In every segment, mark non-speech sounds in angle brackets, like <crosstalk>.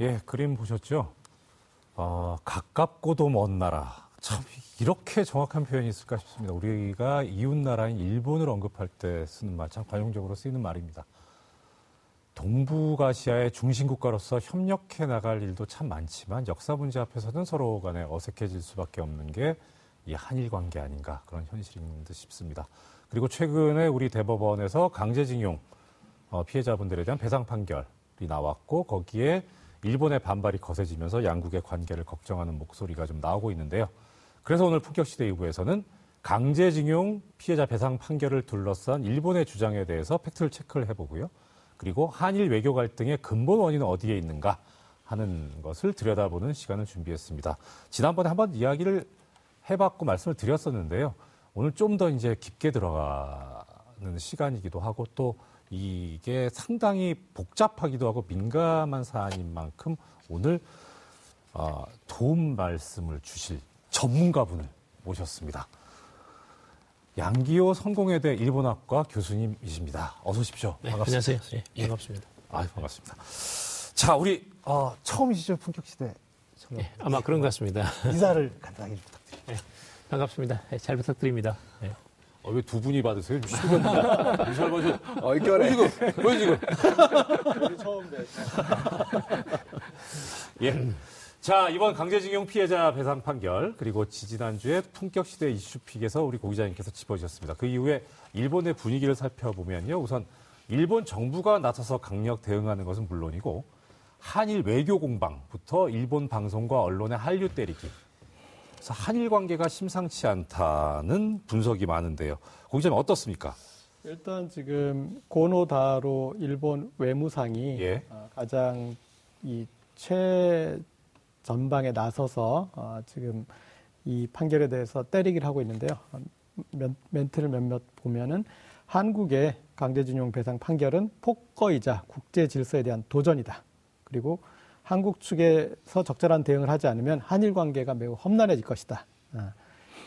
예, 그림 보셨죠? 어, 가깝고도 먼 나라. 참 이렇게 정확한 표현이 있을까 싶습니다. 우리가 이웃 나라인 일본을 언급할 때 쓰는 말, 참 관용적으로 쓰이는 말입니다. 동북아시아의 중심 국가로서 협력해 나갈 일도 참 많지만 역사 문제 앞에서는 서로 간에 어색해질 수밖에 없는 게 이 한일 관계 아닌가 그런 현실인 듯 싶습니다. 그리고 최근에 우리 대법원에서 강제징용 어, 피해자분들에 대한 배상 판결이 나왔고 거기에 일본의 반발이 거세지면서 양국의 관계를 걱정하는 목소리가 좀 나오고 있는데요. 그래서 오늘 품격시대 2부에서는 강제징용 피해자 배상 판결을 둘러싼 일본의 주장에 대해서 팩트를 체크를 해보고요. 그리고 한일 외교 갈등의 근본 원인은 어디에 있는가 하는 것을 들여다보는 시간을 준비했습니다. 지난번에 한번 이야기를 해봤고 말씀을 드렸었는데요. 오늘 좀 더 이제 깊게 들어가는 시간이기도 하고 또 이게 상당히 복잡하기도 하고 민감한 사안인 만큼 오늘 어, 도움 말씀을 주실 전문가분을 모셨습니다. 양기호 성공회대 일본학과 교수님이십니다. 어서 오십시오. 네, 반갑습니다. 안녕하세요. 네, 반갑습니다. 예. 아, 반갑습니다. 자, 우리 어, 처음이시죠 fun격시대 네, 아마 그런 것 같습니다. 인사를 간단하게 부탁드립니다. 네, 반갑습니다. 네, 잘 부탁드립니다. 네. 어, 왜두 분이 받으세요? 미잘 받으 어, 이겨내. 왜 지금? 왜 지금? 처음 돼. 예. 자, 이번 강제징용 피해자 배상 판결, 그리고 지지난주에 품격시대 이슈픽에서 우리 고 기자님께서 짚어주셨습니다. 그 이후에 일본의 분위기를 살펴보면요. 우선 일본 정부가 나서서 강력 대응하는 것은 물론이고, 한일 외교 공방부터 일본 방송과 언론의 한류 때리기. 그래서 한일 관계가 심상치 않다는 분석이 많은데요. 고 기자님 어떻습니까? 일단 지금 고노다로 일본 외무상이 예. 어, 가장 이 최 전방에 나서서 어, 지금 이 판결에 대해서 때리기를 하고 있는데요. 멘, 멘트를 몇몇 보면은 한국의 강제징용 배상 판결은 폭거이자 국제 질서에 대한 도전이다. 그리고 한국 측에서 적절한 대응을 하지 않으면 한일 관계가 매우 험난해질 것이다. 어.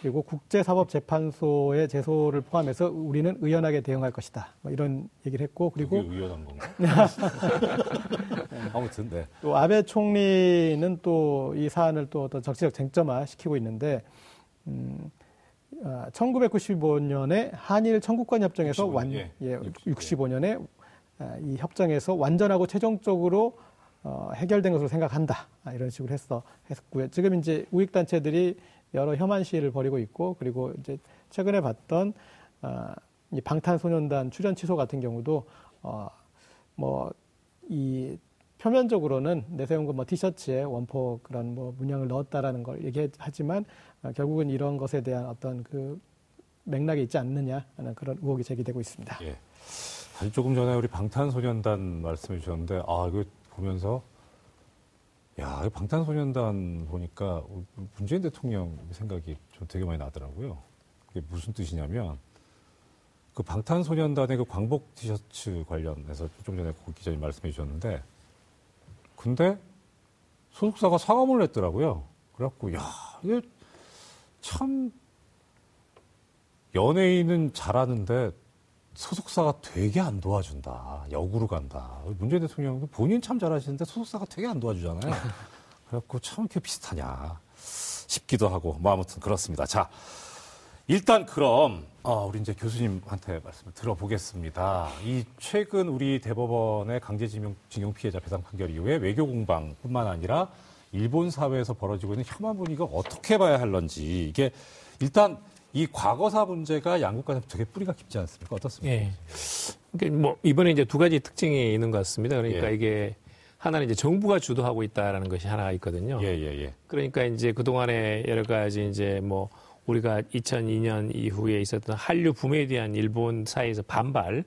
그리고 국제사법재판소의 제소를 포함해서 우리는 의연하게 대응할 것이다. 뭐 이런 얘기를 했고 그리고 의연한 건가? <laughs> 아무튼 네. 또 아베 총리는 또 이 사안을 또 어떤 정치적 쟁점화 시키고 있는데 음, 어, 1995년에 한일 청구권 협정에서 65년, 완 예, 예, 65년에 어, 이 협정에서 완전하고 최종적으로 어, 해결된 것으로 생각한다. 아, 이런 식으로 했어 했고요. 지금 이제 우익 단체들이 여러 혐한 시위를 벌이고 있고 그리고 이제 최근에 봤던 어, 이 방탄소년단 출연 취소 같은 경우도 어, 뭐이 표면적으로는 내세운 거 뭐 티셔츠에 원포 그런 뭐 문양을 넣었다라는 걸 얘기하지만 어, 결국은 이런 것에 대한 어떤 그 맥락이 있지 않느냐 하는 그런 의혹이 제기되고 있습니다. 예. 사실 조금 전에 우리 방탄소년단 말씀해 주셨는데 아 이거 보면서 야 방탄소년단 보니까 문재인 대통령 생각이 좀 되게 많이 나더라고요. 그게 무슨 뜻이냐면 그 방탄소년단의 그 광복 티셔츠 관련해서 좀 전에 고 기자님 말씀해 주셨는데 근데 소속사가 사과문을 냈더라고요. 그래갖고 야 이게 참 연예인은 잘하는데 소속사가 되게 안 도와준다. 역으로 간다. 문재인 대통령도 본인 참 잘하시는데 소속사가 되게 안 도와주잖아요. <laughs> 그래갖고 참 이렇게 비슷하냐 싶기도 하고 뭐 아무튼 그렇습니다. 자 일단 그럼 어, 우리 이제 교수님한테 말씀을 들어보겠습니다. 이 최근 우리 대법원의 강제징용 피해자 배상 판결 이후에 외교 공방뿐만 아니라 일본 사회에서 벌어지고 있는 혐한 분위기가 어떻게 봐야 할런지 이게 일단 이 과거사 문제가 양국 간에 되게 뿌리가 깊지 않습니까? 어떻습니까? 예. 그러니까 뭐 이번에 이제 두 가지 특징이 있는 것 같습니다. 그러니까 예. 이게 하나는 이제 정부가 주도하고 있다라는 것이 하나가 있거든요. 예, 예, 예. 그러니까 이제 그동안에 여러 가지 이제 뭐 우리가 2002년 이후에 있었던 한류 붐에 대한 일본 사회에서 반발,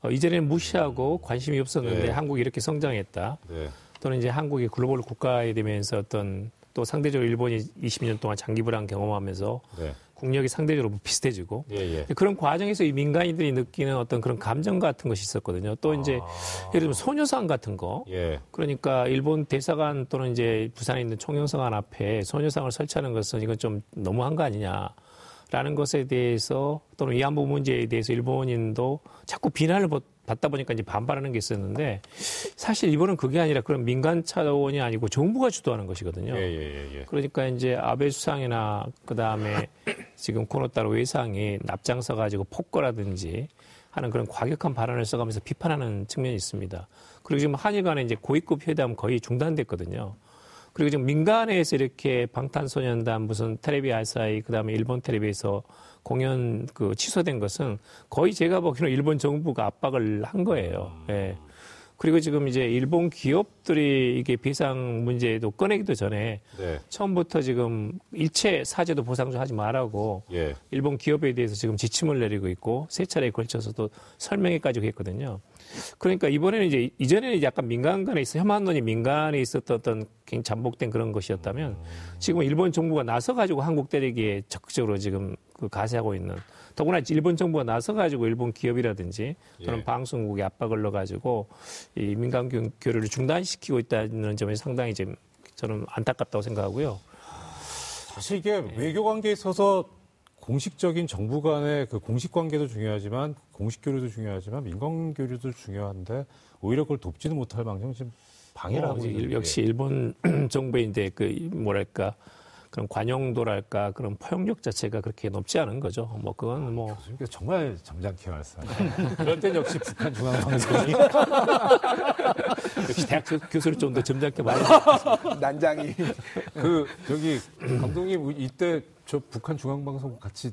어, 이전에는 무시하고 관심이 없었는데 네. 한국이 이렇게 성장했다. 네. 또는 이제 한국이 글로벌 국가에 되면서 어떤 또 상대적으로 일본이 20년 동안 장기 불안 경험하면서 네. 국력이 상대적으로 비슷해지고 예, 예. 그런 과정에서 이 민간인들이 느끼는 어떤 그런 감정 같은 것이 있었거든요. 또 이제 아. 예를 들면 소녀상 같은 거. 예. 그러니까 일본 대사관 또는 이제 부산에 있는 총영사관 앞에 소녀상을 설치하는 것은 이건 좀 너무한 거 아니냐. 라는 것에 대해서 또는 위안부 문제에 대해서 일본인도 자꾸 비난을 받다 보니까 이제 반발하는 게 있었는데 사실 이번은 그게 아니라 그런 민간 차원이 아니고 정부가 주도하는 것이거든요. 예, 예, 예. 그러니까 이제 아베 수상이나 그 다음에 <clears throat> 지금 코노타로 외상이 납장서 가지고 폭거라든지 하는 그런 과격한 발언을 써가면서 비판하는 측면이 있습니다. 그리고 지금 한일 간에 이제 고위급 회담 거의 중단됐거든요. 그리고 지금 민간에서 이렇게 방탄소년단 무슨 텔레비 아사히 그다음에 일본 텔레비에서 공연 그 취소된 것은 거의 제가 보기에는 일본 정부가 압박을 한 거예요. 예. 그리고 지금 이제 일본 기업들이 이게 배상 문제도 꺼내기도 전에 네. 처음부터 지금 일체 사죄도 보상 좀 하지 말라고 예. 일본 기업에 대해서 지금 지침을 내리고 있고 세 차례에 걸쳐서도 설명회까지 했거든요. 그러니까 이번에는 이제 이전에는 약간 민간 간에 있어 혐한론이 민간에 있었던 어떤 굉장히 잠복된 그런 것이었다면 지금 일본 정부가 나서 가지고 한국 때리기에 적극적으로 지금 그 가세하고 있는 더구나 일본 정부가 나서 가지고 일본 기업이라든지 또는 예. 방송국에 압박을 넣어 가지고 이 민간 교- 교류를 중단시키고 있다는 점에 상당히 지금 저는 안타깝다고 생각하고요. 사실 이게 외교 관계에 있어서 공식적인 정부 간의 그 공식 관계도 중요하지만 공식 교류도 중요하지만 민간 교류도 중요한데 오히려 그걸 돕지는 못할 망정 지금 방해를 어, 하고 있는 게. 역시 일본 <clears throat> 정부의 이제 그 뭐랄까 그런 관용도랄까 그런 포용력 자체가 그렇게 높지 않은 거죠. 뭐 그건 뭐 교수님께서 정말 점잖게 말씀하시네요. 그럴 땐 역시 북한 중앙방송이 <laughs> 역시 대학 교- 교수를 좀 더 점잖게 말. <laughs> 난장이. 그 저기 감독님 이때 저 북한 중앙방송 같이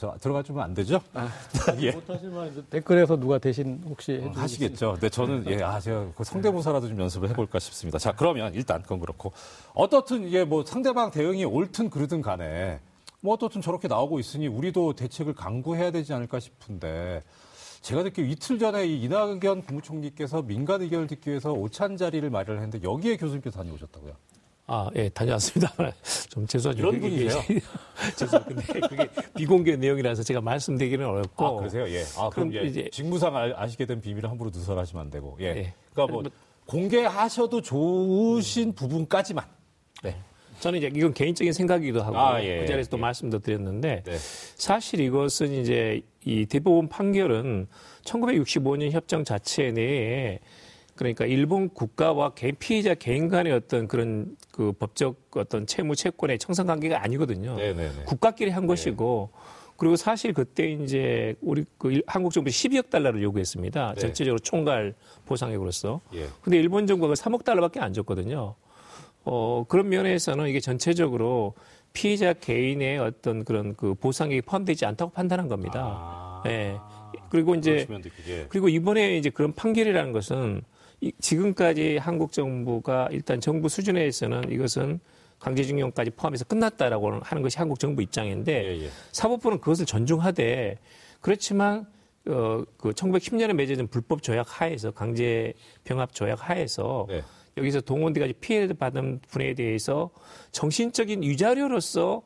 저 들어가 주면 안 되죠? <laughs> 예. 못하시면 댓글에서 누가 대신 혹시 해주시겠- 하시겠죠. 근데 저는 예, 아 제가 그 성대모사라도 좀 연습을 해볼까 싶습니다. 자, 그러면 일단 그건 그렇고 어떻든 이게 뭐 상대방 대응이 옳든 그르든 간에 뭐 어떻든 저렇게 나오고 있으니 우리도 대책을 강구해야 되지 않을까 싶은데 제가 듣기 이틀 전에 이 이낙연 국무총리께서 민간 의견을 듣기 위해서 오찬 자리를 마련했는데 여기에 교수님께서 다녀오셨다고요. 아, 예, 다녀왔습니다. <laughs> 좀 죄송하죠. 이런 분이세요? <laughs> 죄송한데 그게 비공개 내용이라서 제가 말씀드리기는 어렵고. 아, 그러세요? 예. 아, 그럼, 그럼 예, 이제- 직무상 아- 아시게 된 비밀을 함부로 누설하시면 안 되고. 예. 예. 그러니까 뭐 공개하셔도 좋으신 부분까지만. 네. 저는 이제 이건 개인적인 생각이기도 하고 아, 예, 그 자리에서 또 예. 말씀도 드렸는데 네. 사실 이것은 이제 이 대법원 판결은 1965년 협정 자체 내에 그러니까 일본 국가와 개인 피해자 개인 간의 어떤 그런 그 법적 어떤 채무 채권의 청산 관계가 아니거든요. 네네네. 국가끼리 한 것이고 그리고 사실 그때 이제 우리 그 일- 한국 정부 12억 달러를 요구했습니다. 네. 전체적으로 총괄 보상액으로서. 예. 근데 일본 정부가 3억 달러밖에 안 줬거든요. 어, 그런 면에서는 이게 전체적으로 피해자 개인의 어떤 그런 그 보상액이 포함되지 않다고 판단한 겁니다. 아. 예. 그리고 이제 그리고 이번에 이제 그런 판결이라는 것은 이- 지금까지 한국 정부가 일단 정부 수준에서는 이것은 강제징용까지 포함해서 끝났다라고 하는 것이 한국 정부 입장인데 예, 예. 사법부는 그것을 존중하되 그렇지만 어, 그 1910년에 맺어진 불법 조약 하에서 강제 병합 조약 하에서 네. 여기서 동원돼가지고 피해를 받은 분에 대해서 정신적인 위자료로서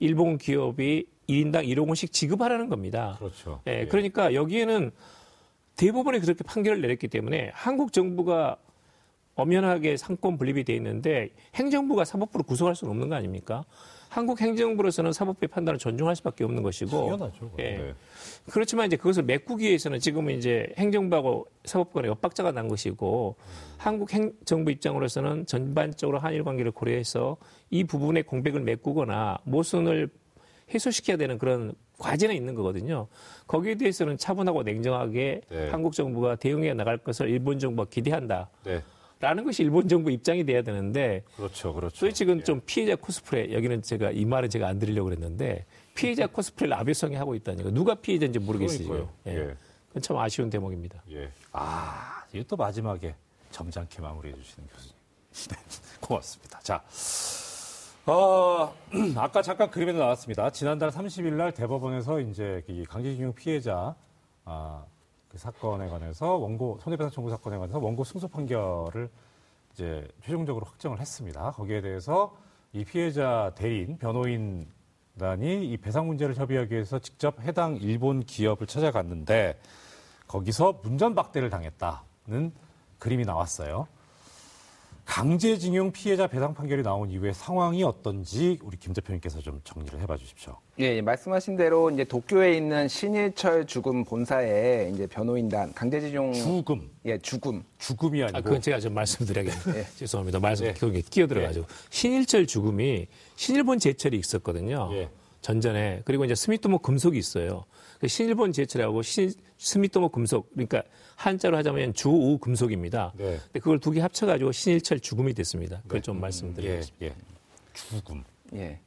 일본 기업이 1인당 1억 원씩 지급하라는 겁니다. 그렇죠. 예, 예. 그러니까 여기에는 대법원이 그렇게 판결을 내렸기 때문에 한국 정부가 엄연하게 상권 분립이 돼 있는데 행정부가 사법부를 구속할 수는 없는 거 아닙니까? 한국 행정부로서는 사법부의 판단을 존중할 수밖에 없는 것이고 당연하죠. 예. 네. 그렇지만 이제 그것을 메꾸기 위해서는 지금은 이제 행정부하고 사법부 간에 엇박자가 난 것이고 한국 행 정부 입장으로서는 전반적으로 한일 관계를 고려해서 이 부분의 공백을 메꾸거나 모순을 해소시켜야 되는 그런 과제는 있는 거거든요. 거기에 대해서는 차분하고 냉정하게 네. 한국 정부가 대응해 나갈 것을 일본 정부가 기대한다. 네. 라는 것이 일본 정부 입장이 돼야 되는데 그렇죠. 그렇죠. 지금 예. 좀 피해자 코스프레 여기는 제가 이 말은 제가 안 드리려고 그랬는데 피해자 <laughs> 코스프레를 아베성이 하고 있다는 거 누가 피해자인지 모르겠어요. 예. 예. 그건 참 아쉬운 대목입니다. 예. 아, 이게 또 마지막에 점잖게 마무리해 주시는 교수님. <laughs> 네, 고맙습니다. 자, 어, <clears throat> 아까 잠깐 그림에도 나왔습니다. 지난달 30일 날 대법원에서 이제 이 강제징용 피해자 아, 그 사건에 관해서 원고 손해배상 청구 사건에 관해서 원고 승소 판결을 이제 최종적으로 확정을 했습니다. 거기에 대해서 이 피해자 대인 변호인단이 이 배상 문제를 협의하기 위해서 직접 해당 일본 기업을 찾아갔는데 거기서 문전박대를 당했다는 그림이 나왔어요. 강제징용 피해자 배상 판결이 나온 이후에 상황이 어떤지 우리 김 대표님께서 좀 정리를 해봐 주십시오. 예, 예, 말씀하신 대로 이제 도쿄에 있는 신일철 죽음 본사에 이제 변호인단 강제징용 죽음, 예 죽음 죽음이 아니고 아, 그건 제가 좀 말씀드려야겠네요. 예. <laughs> 죄송합니다. 말씀 예. 거기에 끼어들어가지고. 신일철 죽음이 신일본 제철이 있었거든요. 예. 전전에. 그리고 이제 스미토모 금속이 있어요. 그 신일본 제철하고 신, 스미토모 금속, 그러니까 한자로 하자면 주우 금속입니다. 네. 근데 그걸 두 개 합쳐가지고 신일철 죽음이 됐습니다. 그걸 네. 좀 예, 말씀드리겠습니다. 예. 죽음. 예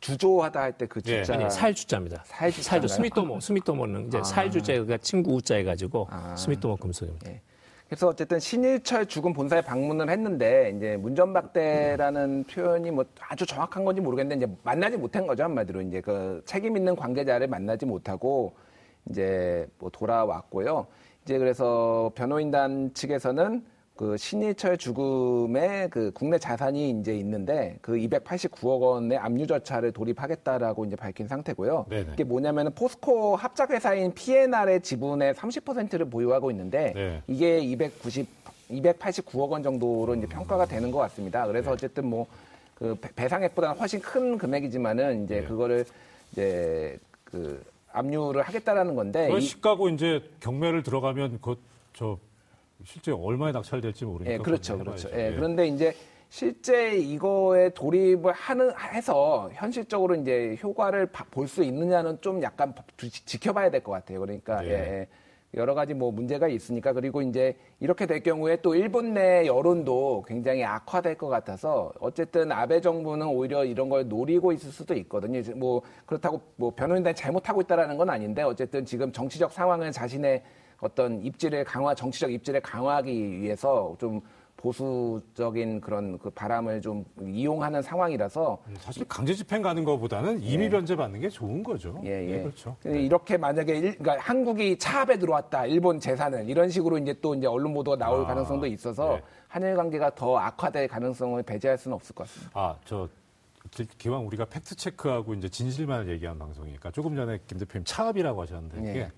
주조하다 할 때그 예. 주자 아니, 살 주자입니다. 살 주자인가요? 살주, 스미토모, 스미토모는 이제 아. 살 주자가 친구 우자 해가지고 아. 스미토모 금속입니다. 예. 그래서 어쨌든 신일철 죽음 본사에 방문을 했는데 이제 문전박대라는 표현이 뭐 아주 정확한 건지 모르겠는데 이제 만나지 못한 거죠 한마디로 이제 그 책임 있는 관계자를 만나지 못하고 이제 뭐 돌아왔고요. 이제 그래서 변호인단 측에서는 그 신일철 죽음에 그 국내 자산이 이제 있는데 그 289억 원의 압류 절차를 돌입하겠다라고 이제 밝힌 상태고요. 네네. 이게 뭐냐면은 포스코 합작 회사인 P&R의 지분의 30%를 보유하고 있는데 네. 이게 290 289억 원 정도로 이제 평가가 되는 것 같습니다. 그래서 네. 어쨌든 뭐 그 배상액보다는 훨씬 큰 금액이지만은 이제 네. 그거를 이제 그 압류를 하겠다라는 건데 시가고 이제 경매를 들어가면 그저 실제 얼마에 낙찰될지 모르니까. 예, 그렇죠, 그렇죠. 해봐야죠. 예, 그런데 이제 실제 이거에 돌입을 하는 해서 현실적으로 이제 효과를 볼 수 있느냐는 좀 약간 지- 지켜봐야 될 것 같아요. 그러니까 예. 예, 예. 여러 가지 뭐 문제가 있으니까 그리고 이제 이렇게 될 경우에 또 일본 내 여론도 굉장히 악화될 것 같아서 어쨌든 아베 정부는 오히려 이런 걸 노리고 있을 수도 있거든요. 뭐 그렇다고 뭐 변호인단이 잘못하고 있다라는 건 아닌데 어쨌든 지금 정치적 상황을 자신의 어떤 입지를 강화, 정치적 입지를 강화하기 위해서 좀 보수적인 그런 그 바람을 좀 이용하는 상황이라서 음, 사실 강제 집행 가는 것보다는 임의 변제 받는 게 좋은 거죠. 예, 예. 네, 그렇죠. 이렇게 만약에 일, 그러니까 한국이 차압에 들어왔다, 일본 재산을 이런 식으로 이제 또 이제 언론 보도가 나올 아, 가능성도 있어서 네. 한일 관계가 더 악화될 가능성을 배제할 수는 없을 것 같습니다. 아, 저 기- 기왕 우리가 팩트 체크하고 이제 진실만을 얘기한 방송이니까 조금 전에 김 대표님 차압이라고 하셨는데 예.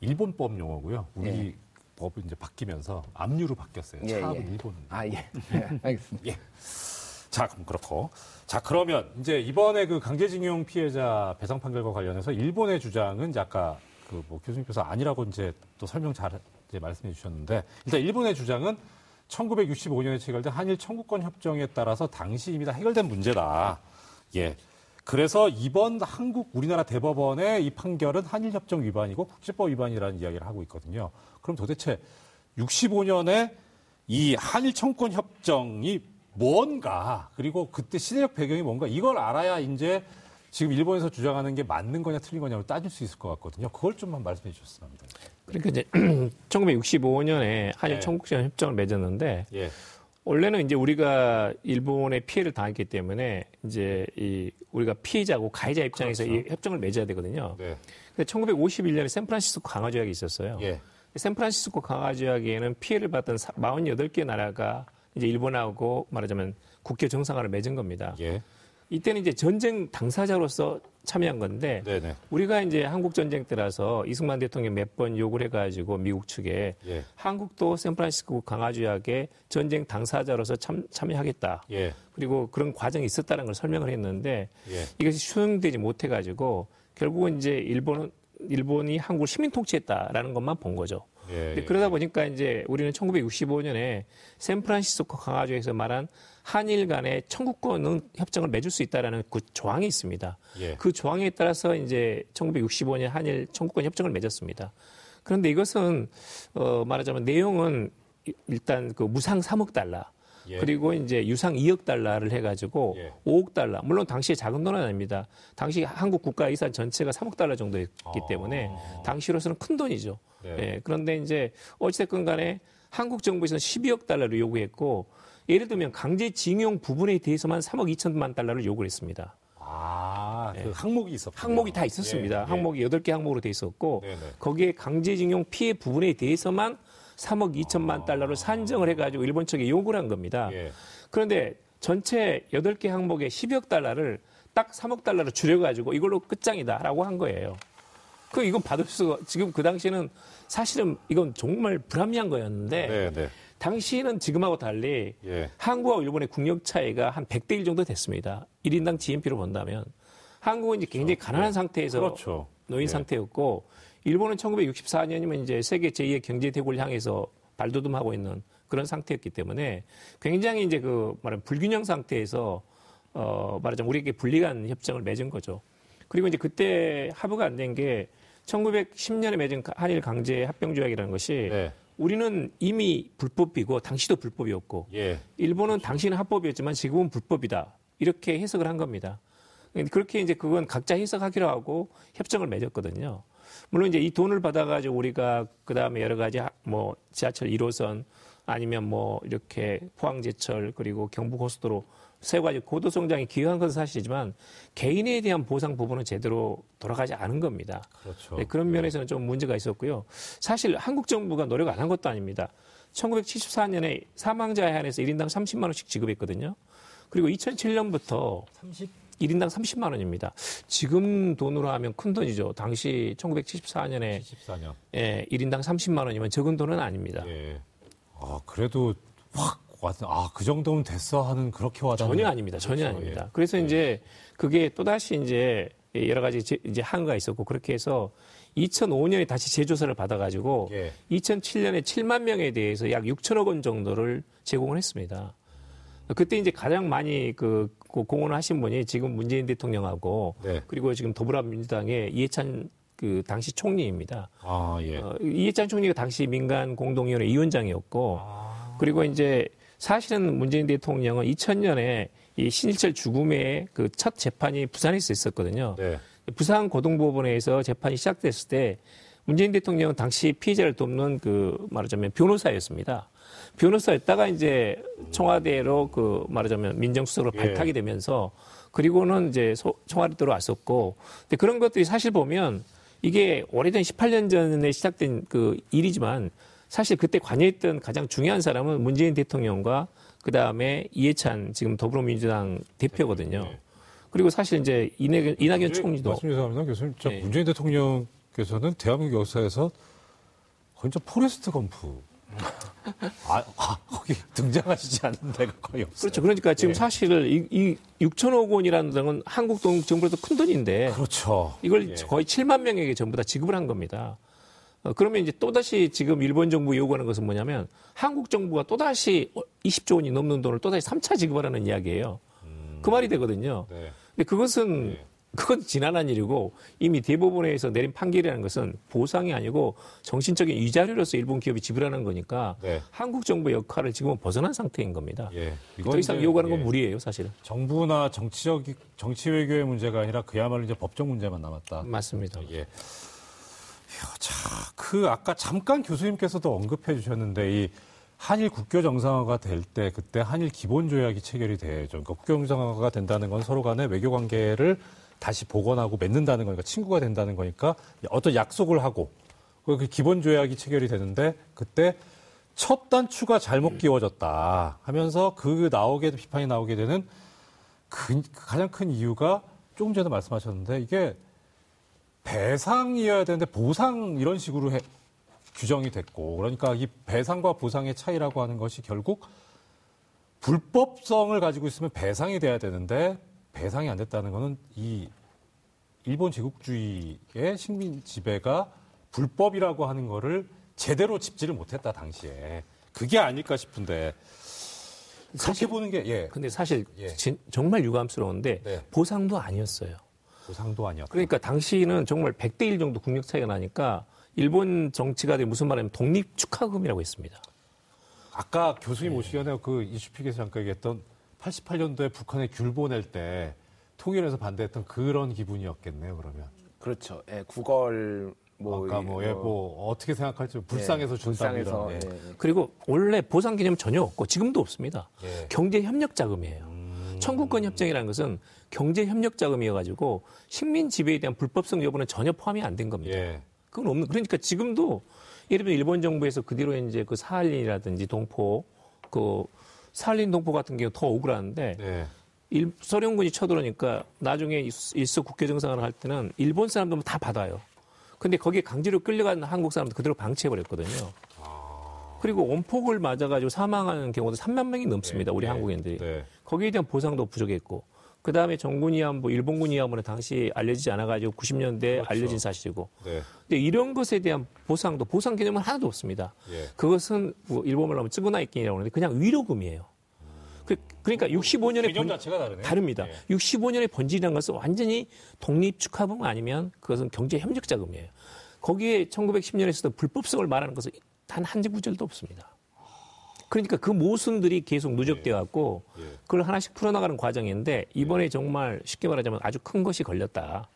일본법 용어고요. 우리 예. 법이 이제 바뀌면서 압류로 바뀌었어요. 예, 차압은 예. 일본. 아 예, 네, 알겠습니다. <laughs> 예. 자, 그럼 그렇고. 자, 그러면 이제 이번에 그 강제징용 피해자 배상 판결과 관련해서 일본의 주장은 이제 아까 그 뭐 교수님께서 아니라고 이제 또 설명 잘 이제 말씀해 주셨는데 일단 일본의 주장은 1965년에 체결된 한일 청구권 협정에 따라서 당시 이미 다 해결된 문제다. 예. 그래서 이번 한국 우리나라 대법원의 이 판결은 한일 협정 위반이고 국제법 위반이라는 이야기를 하고 있거든요. 그럼 도대체 65년에 이 한일 청구권 협정이 뭔가 그리고 그때 시대적 배경이 뭔가 이걸 알아야 이제 지금 일본에서 주장하는 게 맞는 거냐 틀린 거냐를 따질 수 있을 것 같거든요. 그걸 좀만 말씀해 주셨으면 합니다. 그러니까 이제 <clears throat> 1965년에 한일 네. 청구권 협정을 맺었는데 예. 원래는 이제 우리가 일본의 피해를 당했기 때문에 이제 이 우리가 피해자고 가해자 입장에서 그렇죠. 이 협정을 맺어야 되거든요. 네. 근데 1951년에 샌프란시스코 강화 조약이 있었어요. 예. 샌프란시스코 강화 조약에는 피해를 받던 48개 나라가 이제 일본하고 말하자면 국교 정상화를 맺은 겁니다. 예. 이때는 이제 전쟁 당사자로서 참여한 건데 네네. 우리가 이제 한국 전쟁 때라서 이승만 대통령 몇번 욕을 해가지고 미국 측에 예. 한국도 샌프란시스코 강화조약에 전쟁 당사자로서 참, 참여하겠다. 예. 그리고 그런 과정이 있었다는 걸 설명을 했는데 예. 이것이 수용되지 못해가지고 결국은 이제 일본은 일본이 한국을 시민 통치했다라는 것만 본 거죠. 예. 근데 그러다 보니까 이제 우리는 1965년에 샌프란시스코 강화조에서 말한 한일 간의 청구권 협정을 맺을 수 있다라는 그 조항이 있습니다. 예. 그 조항에 따라서 이제 1965년 한일 청구권 협정을 맺었습니다. 그런데 이것은 어 말하자면 내용은 이- 일단 그 무상 3억 달러 예. 그리고 이제 유상 2억 달러를 해가지고 예. 5억 달러 물론 당시에 작은 돈은 아닙니다. 당시 한국 국가遺産 전체가 3억 달러 정도였기 아. 때문에 당시로서는 큰 돈이죠. 네. 예, 그런데 이제 어찌됐건 간에 한국 정부에서는 12억 달러를 요구했고 예를 들면 강제징용 부분에 대해서만 3억 2천만 달러를 요구를 했습니다. 아, 그 항목이 있었고. 항목이 다 있었습니다. 항목이 8개 항목으로 돼 있었고 네네. 거기에 강제징용 피해 부분에 대해서만 3억 2천만 달러를 산정을 해가지고 일본 측에 요구를 한 겁니다. 예. 그런데 전체 8개 항목에 10억 달러를 딱 3억 달러로 줄여가지고 이걸로 끝장이다라고 한 거예요. 그 이건 받을 수가 지금 그 당시에는 사실은 이건 정말 불합리한 거였는데 네, 네. 당시에는 지금하고 달리 예. 한국하고 일본의 국력 차이가 한 100대 1 정도 됐습니다. 1인당 GNP로 본다면 한국은 이제 굉장히 가난한 상태에서 그렇죠. 놓인 예. 상태였고 일본은 1964년이면 이제 세계 제2의 경제 대국을 향해서 발돋움하고 있는 그런 상태였기 때문에 굉장히 이제 그 말하면 불균형 상태에서 어 말하자면 우리에게 불리한 협정을 맺은 거죠. 그리고 이제 그때 합의가 안 된 게 1910년에 맺은 한일 강제 합병 조약이라는 것이 네. 우리는 이미 불법이고 당시도 불법이었고 예. 일본은 당시는 합법이었지만 지금은 불법이다. 이렇게 해석을 한 겁니다. 그렇게 이제 그건 각자 해석하기로 하고 협정을 맺었거든요. 물론 이제 이 돈을 받아가지고 우리가 그 다음에 여러 가지 하- 뭐 지하철 1호선 아니면 뭐 이렇게 포항제철 그리고 경부고속도로 세워가지고 고도 성장에 기여한 건 사실이지만 개인에 대한 보상 부분은 제대로 돌아가지 않은 겁니다. 그렇죠. 네, 그런 면에서는 좀 문제가 있었고요. 사실 한국 정부가 노력 안 한 것도 아닙니다. 1974년에 사망자에 한해서 1인당 30만 원씩 지급했거든요. 그리고 2007년부터 30 1인당 30만 원입니다. 지금 돈으로 하면 큰 돈이죠. 당시 1974년에 74년. 예, 1인당 30만 원이면 적은 돈은 아닙니다. 예. 아, 그래도 확 와서 아, 그 정도면 됐어 하는 그렇게 와닿는 전혀 아닙니다. 전혀 그렇죠. 아닙니다. 예. 그래서 이제 그게 또다시 이제 여러 가지 제- 이제 한가 있었고 그렇게 해서 2005년에 다시 재조사를 받아가지고 예. 2007년에 7만 명에 대해서 약 6천억 원 정도를 제공을 했습니다. 그때 이제 가장 많이 그, 그 공헌을 하신 분이 지금 문재인 대통령하고 네. 그리고 지금 더불어민주당의 이해찬 그 당시 총리입니다. 아, 예. 어, 이해찬 총리가 당시 민간 공동위원회 위원장이었고 아. 그리고 이제 사실은 문재인 대통령은 2000년에 이 신일철 죽음의 그 첫 재판이 부산에서 있었거든요. 네. 부산 고등법원에서 재판이 시작됐을 때 문재인 대통령은 당시 피해자를 돕는 그 말하자면 변호사였습니다. 변호사였다가 이제 청와대로 그 말하자면 민정수석으로 예. 발탁이 되면서 그리고는 이제 소- 청와대 들어왔었고 근데 그런 것들이 사실 보면 이게 오래된 18년 전에 시작된 그 일이지만 사실 그때 관여했던 가장 중요한 사람은 문재인 대통령과 그 다음에 이해찬 지금 더불어민주당 대표거든요. 네. 그리고 사실 이제 이낙연, 이낙연 총리도 말씀 죄송합니다, 교수님. 저 네. 문재인 대통령께서는 대한민국 역사에서 거의 저 포레스트 검프. <laughs> 아, 아, 거기 등장하시지 않는 데가 거의 없어요. 그렇죠. 그러니까 지금 예. 사실 이, 이 6천억 원이라는 돈은 한국 돈 정부로도 큰 돈인데 그렇죠. 이걸 예. 거의 7만 명에게 전부 다 지급을 한 겁니다. 어, 그러면 이제 또다시 지금 일본 정부 요구하는 것은 뭐냐면 한국 정부가 또다시 20조 원이 넘는 돈을 또다시 3차 지급하라는 이야기예요. 그 말이 되거든요. 네. 근데 그것은 예. 그건 지난한 일이고 이미 대법원에서 내린 판결이라는 것은 보상이 아니고 정신적인 위자료로서 일본 기업이 지불하는 거니까 네. 한국 정부의 역할을 지금은 벗어난 상태인 겁니다. 예. 더 이상 요구하는 건 예. 무리예요, 사실은. 정부나 정치적 정치 외교의 문제가 아니라 그야말로 이제 법적 문제만 남았다. 맞습니다. 예. 자, 그 아까 잠깐 교수님께서도 언급해 주셨는데 이 한일 국교 정상화가 될 때 그때 한일 기본 조약이 체결이 돼야죠. 그러니까 국교 정상화가 된다는 건 서로 간의 외교 관계를 다시 복원하고 맺는다는 거니까 친구가 된다는 거니까 어떤 약속을 하고 그 기본 조약이 체결이 되는데 그때 첫 단추가 잘못 끼워졌다 하면서 그 나오게 비판이 나오게 되는 그 가장 큰 이유가 조금 전에 말씀하셨는데 이게 배상이어야 되는데 보상 이런 식으로 해- 규정이 됐고 그러니까 이 배상과 보상의 차이라고 하는 것이 결국 불법성을 가지고 있으면 배상이 돼야 되는데 배상이 안 됐다는 거는 이 일본 제국주의의 식민 지배가 불법이라고 하는 거를 제대로 짚지를 못했다 당시에 그게 아닐까 싶은데 그렇게 보는 게 예. 근데 사실 예. 진- 정말 유감스러운데 네. 보상도 아니었어요. 보상도 아니었다. 그러니까 당시는 정말 100대 1 정도 국력 차이가 나니까 일본 정치가들이 무슨 말하면 독립 축하금이라고 했습니다. 아까 교수님 오시기 전에 그 이슈픽에서 잠깐 얘기했던 88년도에 북한에 귤 보낼 때 통일해서 반대했던 그런 기분이었겠네요, 그러면. 그렇죠. 예, 구걸 뭐 아까 이- 뭐, 예, 뭐 어떻게 생각할지 불쌍해서 예, 준다 뭐 불쌍해서. 예. 예, 예. 그리고 원래 보상 개념 전혀 없고 지금도 없습니다. 예. 경제 협력 자금이에요. 음. 청구권 협정이라는 것은 경제 협력 자금이어가지고 식민 지배에 대한 불법성 여부는 전혀 포함이 안 된 겁니다. 예. 그건 없는. 그러니까 지금도 예를 들면 일본 정부에서 그 뒤로 이제 그 사할린이라든지 동포 그 사할린 동포 같은 경우 더 억울한데 네. 일, 소련군이 쳐들어오니까 나중에 일소 국교 정상화를 할 때는 일본 사람들은 다 받아요. 근데 거기에 강제로 끌려간 한국 사람들 그대로 방치해버렸거든요. 그리고 원폭을 맞아가지고 사망하는 경우도 3만 명이 넘습니다. 네, 우리 네, 한국인들이. 네. 거기에 대한 보상도 부족했고 그 다음에 정군 위안부, 일본군 위안부는 당시 알려지지 않아가지고 90년대 그렇죠. 알려진 사실이고. 네. 근데 이런 것에 대한 보상도 보상 개념은 하나도 없습니다. 예. 그것은 뭐 일본말로 하면 쯔구나이킹이라고 하는데 그냥 위로금이에요. 그, 러니까 65년의 개념 자체가 다르네요. 다릅니다. 예. 65년의 번질이라는 것은 완전히 독립 축하금 아니면 그것은 경제 협력 자금이에요. 거기에 1910년에서도 불법성을 말하는 것은 단 한 구절도 없습니다. 그러니까 그 모순들이 계속 누적되어 갖고 예. 그걸 하나씩 풀어나가는 과정인데 이번에 정말 쉽게 말하자면 아주 큰 것이 걸렸다.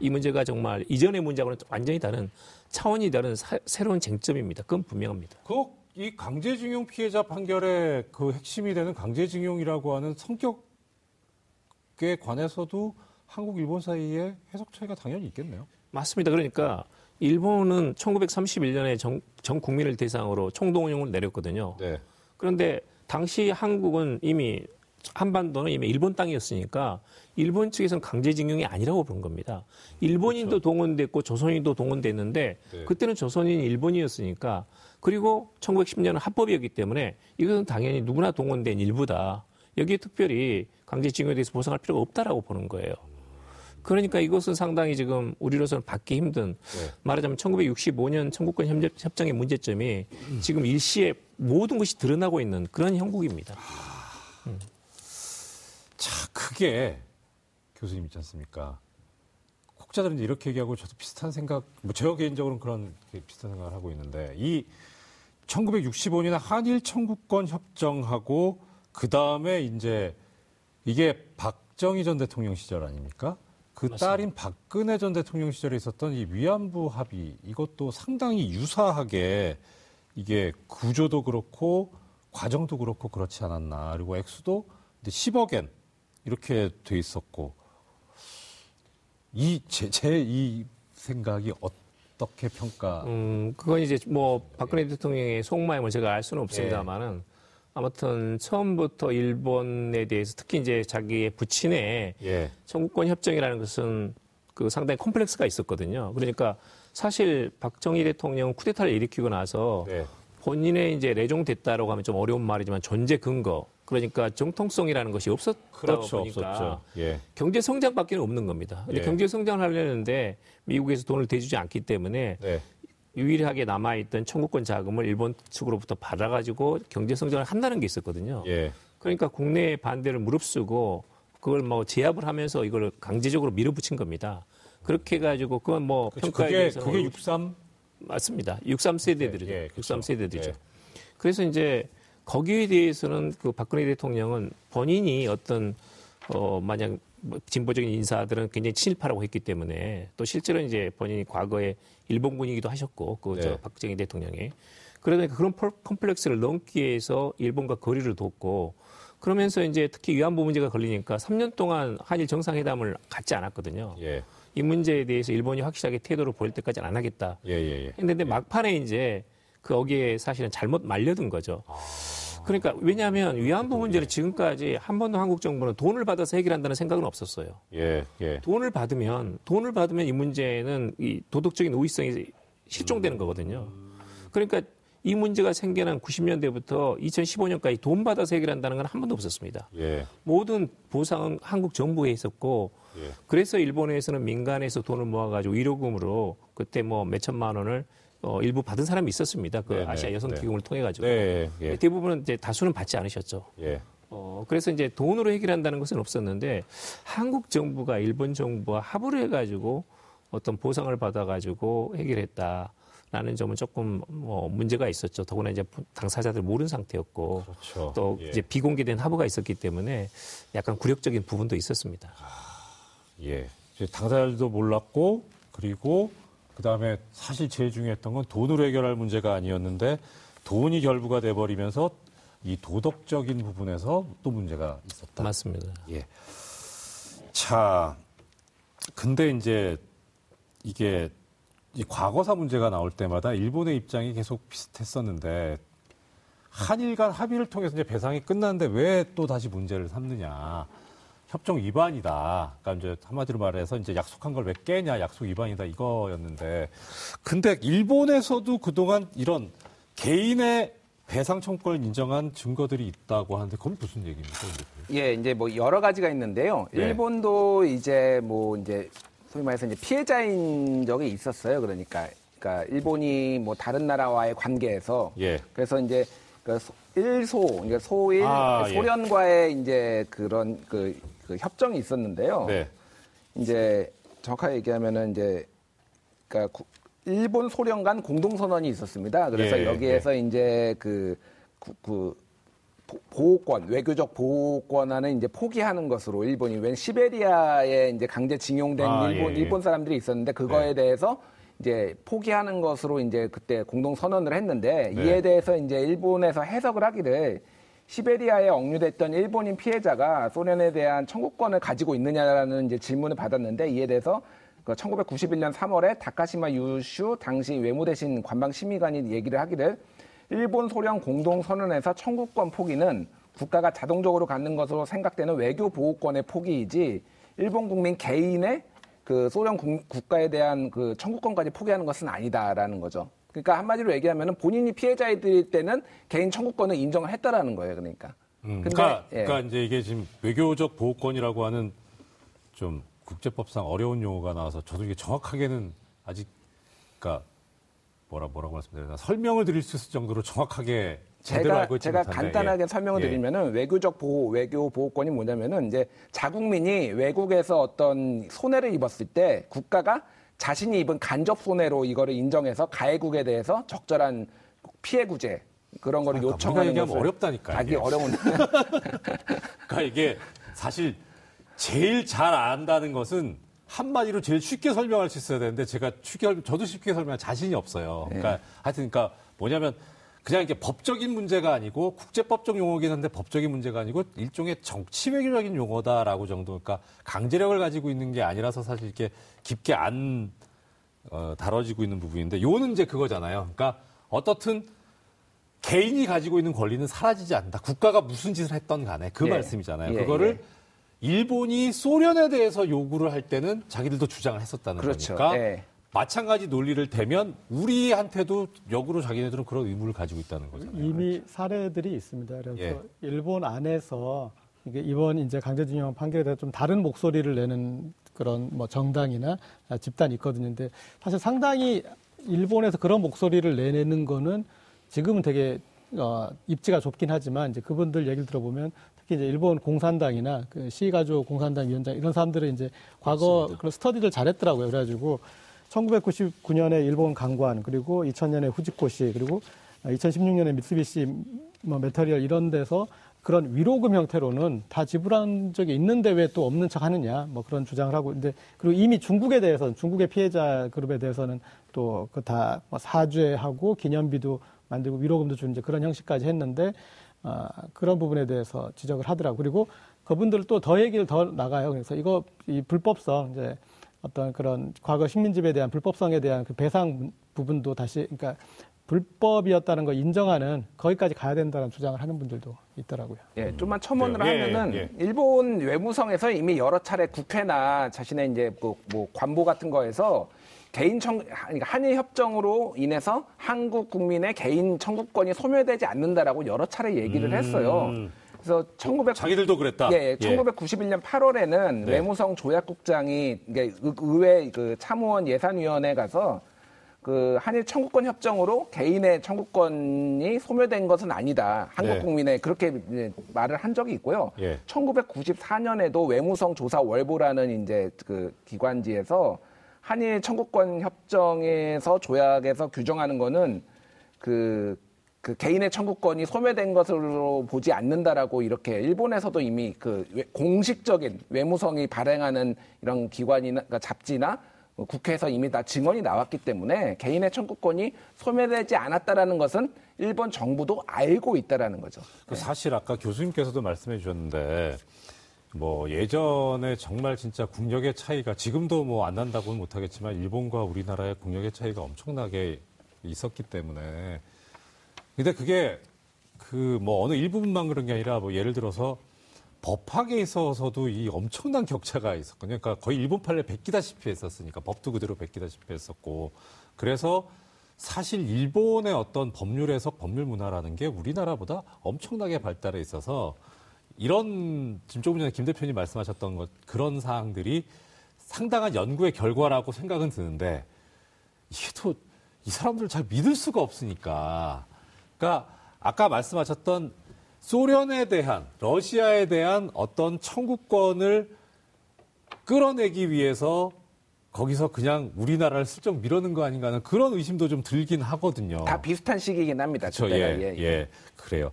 이 문제가 정말 이전의 문제하고는 완전히 다른 차원이 다른 사- 새로운 쟁점입니다. 그건 분명합니다. 그 이 강제징용 피해자 판결의 그 핵심이 되는 강제징용이라고 하는 성격에 관해서도 한국 일본 사이에 해석 차이가 당연히 있겠네요. 맞습니다. 그러니까 일본은 1931년에 전, 전 국민을 대상으로 총동원령을 내렸거든요. 네. 그런데 당시 한국은 이미 한반도는 이미 일본 땅이었으니까 일본 측에서는 강제징용이 아니라고 본 겁니다. 일본인도 동원됐고 조선인도 동원됐는데 네. 그때는 조선인이 일본이었으니까 그리고 1910년은 합법이었기 때문에 이것은 당연히 누구나 동원된 일부다. 여기에 특별히 강제징용에 대해서 보상할 필요가 없다라고 보는 거예요. 그러니까 이것은 상당히 지금 우리로서는 받기 힘든 네. 말하자면 1965년 청구권 협- 협정의 문제점이 지금 일시에 모든 것이 드러나고 있는 그런 형국입니다. 자, 그게 교수님 있지 않습니까? 혹자들은 이렇게 얘기하고 저도 비슷한 생각, 뭐, 저 개인적으로는 그런 게 비슷한 생각을 하고 있는데, 이 1965년에 한일 청구권 협정하고, 그 다음에 이제 이게 박정희 전 대통령 시절 아닙니까? 그 딸인 박근혜 전 대통령 시절에 있었던 이 위안부 합의, 이것도 상당히 유사하게 이게 구조도 그렇고, 과정도 그렇고 그렇지 않았나. 그리고 액수도 10억엔 이렇게 돼 있었고 이제제이 생각이 어떻게 평가? 음, 그건 이제 뭐 박근혜 대통령의 속마음을 제가 알 수는 없습니다만은 아무튼 처음부터 일본에 대해서 특히 이제 자기의 부친의 예, 청구권 협정이라는 것은 그 상당히 콤플렉스가 있었거든요. 그러니까 사실 박정희 대통령 쿠데타를 일으키고 나서 네, 본인의 이제 레종됐다라고 하면 좀 어려운 말이지만 존재 근거 그러니까 정통성이라는 것이 없었다 그렇죠, 보니까 없었죠. 예, 경제 성장밖에 없는 겁니다. 근데 예. 경제 성장을 하려는데 미국에서 돈을 대주지 않기 때문에 네, 유일하게 남아있던 청구권 자금을 일본 측으로부터 받아가지고 경제 성장을 한다는 게 있었거든요. 예, 그러니까 국내의 반대를 무릅쓰고 그걸 뭐 제압을 하면서 이걸 강제적으로 밀어붙인 겁니다. 그렇게 해가지고 그건 뭐 그렇죠. 평가에 그게 대해서 그게 63 맞습니다. 63 세대들이죠. 예, 예, 그렇죠. 63 세대들이죠. 예. 그래서 이제 거기에 대해서는 그 박근혜 대통령은 본인이 어떤 어 만약 뭐 진보적인 인사들은 굉장히 친일파라고 했기 때문에 또 실제로 이제 본인이 과거에 일본군이기도 하셨고 그저 네. 박정희 대통령이 그러니까 그런 펄- 컴플렉스를 넘기 위해서 일본과 거리를 뒀고 그러면서 이제 특히 위안부 문제가 걸리니까 3년 동안 한일 정상회담을 갖지 않았거든요. 예, 이 문제에 대해서 일본이 확실하게 태도를 보일 때까지는 안 하겠다. 예, 예, 예. 했는데 막판에 이제 그 거기에 사실은 잘못 말려든 거죠. 아. 그러니까 왜냐하면 위안부 문제를 지금까지 한 번도 한국 정부는 돈을 받아서 해결한다는 생각은 없었어요. 예, 예. 돈을 받으면 돈을 받으면 이 문제는 이 도덕적인 우위성이 실종되는 거거든요. 그러니까 이 문제가 생겨난 90년대부터 2015년까지 돈 받아서 해결한다는 건 한 번도 없었습니다. 예, 모든 보상은 한국 정부에 있었고 예. 그래서 일본에서는 민간에서 돈을 모아가지고 위로금으로 그때 뭐 몇천만 원을 어, 일부 받은 사람이 있었습니다. 그 네, 네, 아시아 여성 네. 기금을 통해 가지고 네, 예, 대부분은 이제 다수는 받지 않으셨죠. 예. 어, 그래서 이제 돈으로 해결한다는 것은 없었는데 한국 정부가 일본 정부와 합의를 해가지고 어떤 보상을 받아가지고 해결했다라는 점은 조금 뭐 문제가 있었죠. 더구나 이제 당사자들 모르는 상태였고 그렇죠. 또 예. 이제 비공개된 합의가 있었기 때문에 약간 굴욕적인 부분도 있었습니다. 예. 이제 당사자들도 몰랐고 그리고 그다음에 사실 제일 중요했던 건 돈으로 해결할 문제가 아니었는데 돈이 결부가 돼 버리면서 이 도덕적인 부분에서 또 문제가 있었다. 맞습니다. 예. 자, 근데 이제 이게 이 과거사 문제가 나올 때마다 일본의 입장이 계속 비슷했었는데 한일 간 합의를 통해서 이제 배상이 끝났는데 왜 또 다시 문제를 삼느냐. 협정 위반이다. 그러니까 이제 한마디로 말해서 이제 약속한 걸 왜 깨냐. 약속 위반이다. 이거였는데. 근데 일본에서도 그동안 이런 개인의 배상 청구권을 인정한 증거들이 있다고 하는데 그건 무슨 얘기입니까? 예, 이제 뭐 여러 가지가 있는데요. 네. 일본도 이제 뭐 이제 소위 말해서 이제 피해자인 적이 있었어요. 그러니까 그러니까 일본이 뭐 다른 나라와의 관계에서 예. 그래서 이제 그 소- 일소 그러니까 소일 아, 예. 소련과의 이제 그런 그, 그 협정이 있었는데요. 네. 이제 정확하게 얘기하면은 이제 그러니까 구- 일본 소련 간 공동 선언이 있었습니다. 그래서 예, 여기에서 이제 그, 그, 그 보- 보호권, 외교적 보호권하는 이제 포기하는 것으로 일본이 웬 시베리아에 이제 강제 징용된 아, 일본 예, 예. 일본 사람들이 있었는데 그거에 네. 대해서 이제 포기하는 것으로 이제 그때 공동 선언을 했는데 네. 이에 대해서 이제 일본에서 해석을 하기를 시베리아에 억류됐던 일본인 피해자가 소련에 대한 청구권을 가지고 있느냐라는 이제 질문을 받았는데 이에 대해서 그 1991년 3월에 다카시마 유슈 당시 외무대신 관방 심의관이 얘기를 하기를 일본 소련 공동 선언에서 청구권 포기는 국가가 자동적으로 갖는 것으로 생각되는 외교 보호권의 포기이지 일본 국민 개인의 그 소련 국- 국가에 대한 그 청구권까지 포기하는 것은 아니다라는 거죠. 그러니까 한마디로 얘기하면 본인이 피해자일 때는 개인 청구권을 인정을 했다라는 거예요. 그러니까. 음, 근데, 그러니까, 예. 그러니까 이제 이게 지금 외교적 보호권이라고 하는 좀 국제법상 어려운 용어가 나와서 저도 이게 정확하게는 아직 그러니까 뭐라 뭐라고 말씀드려야 되나 설명을 드릴 수 있을 정도로 정확하게 제가 알고 있지 제가 못한데, 간단하게 예. 설명을 예. 드리면은 외교적 보호 외교 보호권이 뭐냐면은 이제 자국민이 외국에서 어떤 손해를 입었을 때 국가가 자신이 입은 간접 손해로 이거를 인정해서 가해국에 대해서 적절한 피해 구제 그런 거를 그러니까 요청하는 어렵다니까요, 아, 이게. 어려운데 <laughs> 그러니까 이게 사실 제일 잘 안다는 것은 한마디로 제일 쉽게 설명할 수 있어야 되는데 제가 쉽게 설- 저도 쉽게 설명할 자신이 없어요. 네. 그러니까 하여튼 그러니까 뭐냐면 그냥 이게 법적인 문제가 아니고 국제법적 용어긴 한데 법적인 문제가 아니고 일종의 정치 외교적인 용어다라고 정도 그러니까 강제력을 가지고 있는 게 아니라서 사실 이렇게 깊게 안 어, 다뤄지고 있는 부분인데 요는 이제 그거잖아요. 그러니까 어떻든 개인이 가지고 있는 권리는 사라지지 않는다. 국가가 무슨 짓을 했던 간에 그 예. 말씀이잖아요. 예, 그거를 예. 일본이 소련에 대해서 요구를 할 때는 자기들도 주장을 했었다는 그렇죠. 거니까 예. 마찬가지 논리를 대면 우리한테도 역으로 자기네들은 그런 의무를 가지고 있다는 거잖아요. 이미 사례들이 있습니다. 그래서 예. 일본 안에서 이번 이제 강제징용 판결에 대해서 좀 다른 목소리를 내는 그런 뭐 정당이나 집단이 있거든요. 근데 사실 상당히 일본에서 그런 목소리를 내는 거는 지금은 되게 어, 입지가 좁긴 하지만 이제 그분들 얘기를 들어보면 특히 이제 일본 공산당이나 그 시가족 공산당 위원장 이런 사람들은 이제 과거 그런 스터디를 잘했더라고요. 그래가지고 1999년에 일본 강관 그리고 2000년에 후지코시 그리고 2016년에 미쓰비시 뭐 메터리얼 이런 데서 그런 위로금 형태로는 다 지불한 적이 있는데 왜 또 없는 척 하느냐 뭐 그런 주장을 하고 있는데 그리고 이미 중국에 대해서는 중국의 피해자 그룹에 대해서는 또 그 다 사죄하고 기념비도 만들고 위로금도 주는 이제 그런 형식까지 했는데 아, 그런 부분에 대해서 지적을 하더라고. 그리고 그분들 또 더 얘기를 더 나가요. 그래서 이거 이 불법성 이제 어떤 그런 과거 식민지배에 대한 불법성에 대한 그 배상 부분도 다시 그러니까 불법이었다는 걸 인정하는 거기까지 가야 된다는 주장을 하는 분들도 있더라고요. 예, 좀만 첨언을 예, 하면은 예. 일본 외무성에서 이미 여러 차례 국회나 자신의 이제 뭐, 뭐 관보 같은 거에서 개인 청 그러니까 한일 협정으로 인해서 한국 국민의 개인 청구권이 소멸되지 않는다라고 여러 차례 얘기를 했어요. 음. 그래서 1900 자기들도 그랬다. 예, 예. 1991년 8월에는 네. 외무성 조약국장이 의- 의회 그 참의원 예산위원회 가서 그 한일 청구권 협정으로 개인의 청구권이 소멸된 것은 아니다. 한국 네. 국민의 그렇게 말을 한 적이 있고요. 예. 1994년에도 외무성 조사 월보라는 이제 그 기관지에서 한일 청구권 협정에서 조약에서 규정하는 거는 그, 그 개인의 청구권이 소멸된 것으로 보지 않는다라고 이렇게 일본에서도 이미 그 외- 공식적인 외무성이 발행하는 이런 기관이나 그러니까 잡지나 뭐 국회에서 이미 다 증언이 나왔기 때문에 개인의 청구권이 소멸되지 않았다라는 것은 일본 정부도 알고 있다라는 거죠. 그 사실 아까 교수님께서도 말씀해 주셨는데 뭐 예전에 정말 진짜 국력의 차이가 지금도 뭐 안 난다고는 못하겠지만 일본과 우리나라의 국력의 차이가 엄청나게 있었기 때문에 근데 그게 그 뭐 어느 일부분만 그런 게 아니라 뭐 예를 들어서 법학에 있어서도 이 엄청난 격차가 있었거든요. 그러니까 거의 일본 판례 베끼다시피 했었으니까 법도 그대로 베끼다시피 했었고 그래서 사실 일본의 어떤 법률 해석, 법률 문화라는 게 우리나라보다 엄청나게 발달해 있어서 이런 지금 조금 전에 김 대표님 말씀하셨던 것 그런 사항들이 상당한 연구의 결과라고 생각은 드는데 이게 또 이 사람들 잘 믿을 수가 없으니까. 그러니까 아까 말씀하셨던 소련에 대한 러시아에 대한 어떤 청구권을 끌어내기 위해서 거기서 그냥 우리나라를 슬쩍 밀어넣은 거 아닌가 하는 그런 의심도 좀 들긴 하거든요. 다 비슷한 시기긴 합니다. 그렇죠. 그때가. 예, 예, 그래요.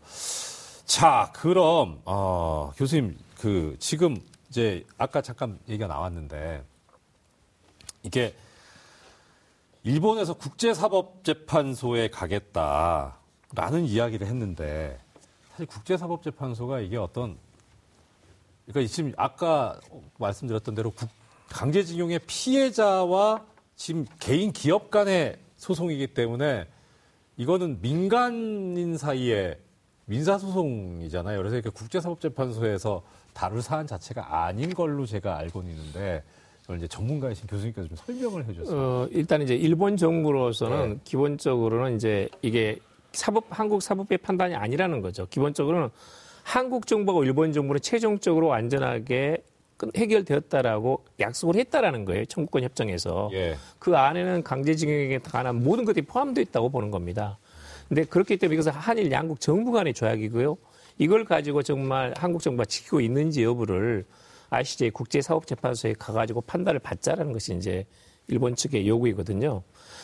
자, 그럼 어, 교수님 그 지금 이제 아까 잠깐 얘기가 나왔는데 이게 일본에서 국제사법재판소에 가겠다 라는 이야기를 했는데 사실 국제사법재판소가 이게 어떤 그러니까 지금 아까 말씀드렸던 대로 국- 강제징용의 피해자와 지금 개인 기업 간의 소송이기 때문에 이거는 민간인 사이에 민사소송이잖아요. 그래서 이렇게 국제사법재판소에서 다룰 사안 자체가 아닌 걸로 제가 알고는 있는데 이걸 이제 전문가이신 교수님께서 좀 설명을 해주셨어요. 어, 일단 이제 일본 정부로서는 네. 기본적으로는 이제 이게 사법 한국 사법부의 판단이 아니라는 거죠. 기본적으로는 한국 정부하고 일본 정부는 최종적으로 완전하게 끝- 해결되었다라고 약속을 했다라는 거예요. 청구권 협정에서. 예. 그 안에는 강제징용에 관한 모든 것들이 포함되어 있다고 보는 겁니다. 근데 그렇기 때문에 이것은 한일 양국 정부 간의 조약이고요. 이걸 가지고 정말 한국 정부가 지키고 있는지 여부를 ICJ 국제사법재판소에 가가지고 판단을 받자라는 것이 이제 일본 측의 요구이거든요.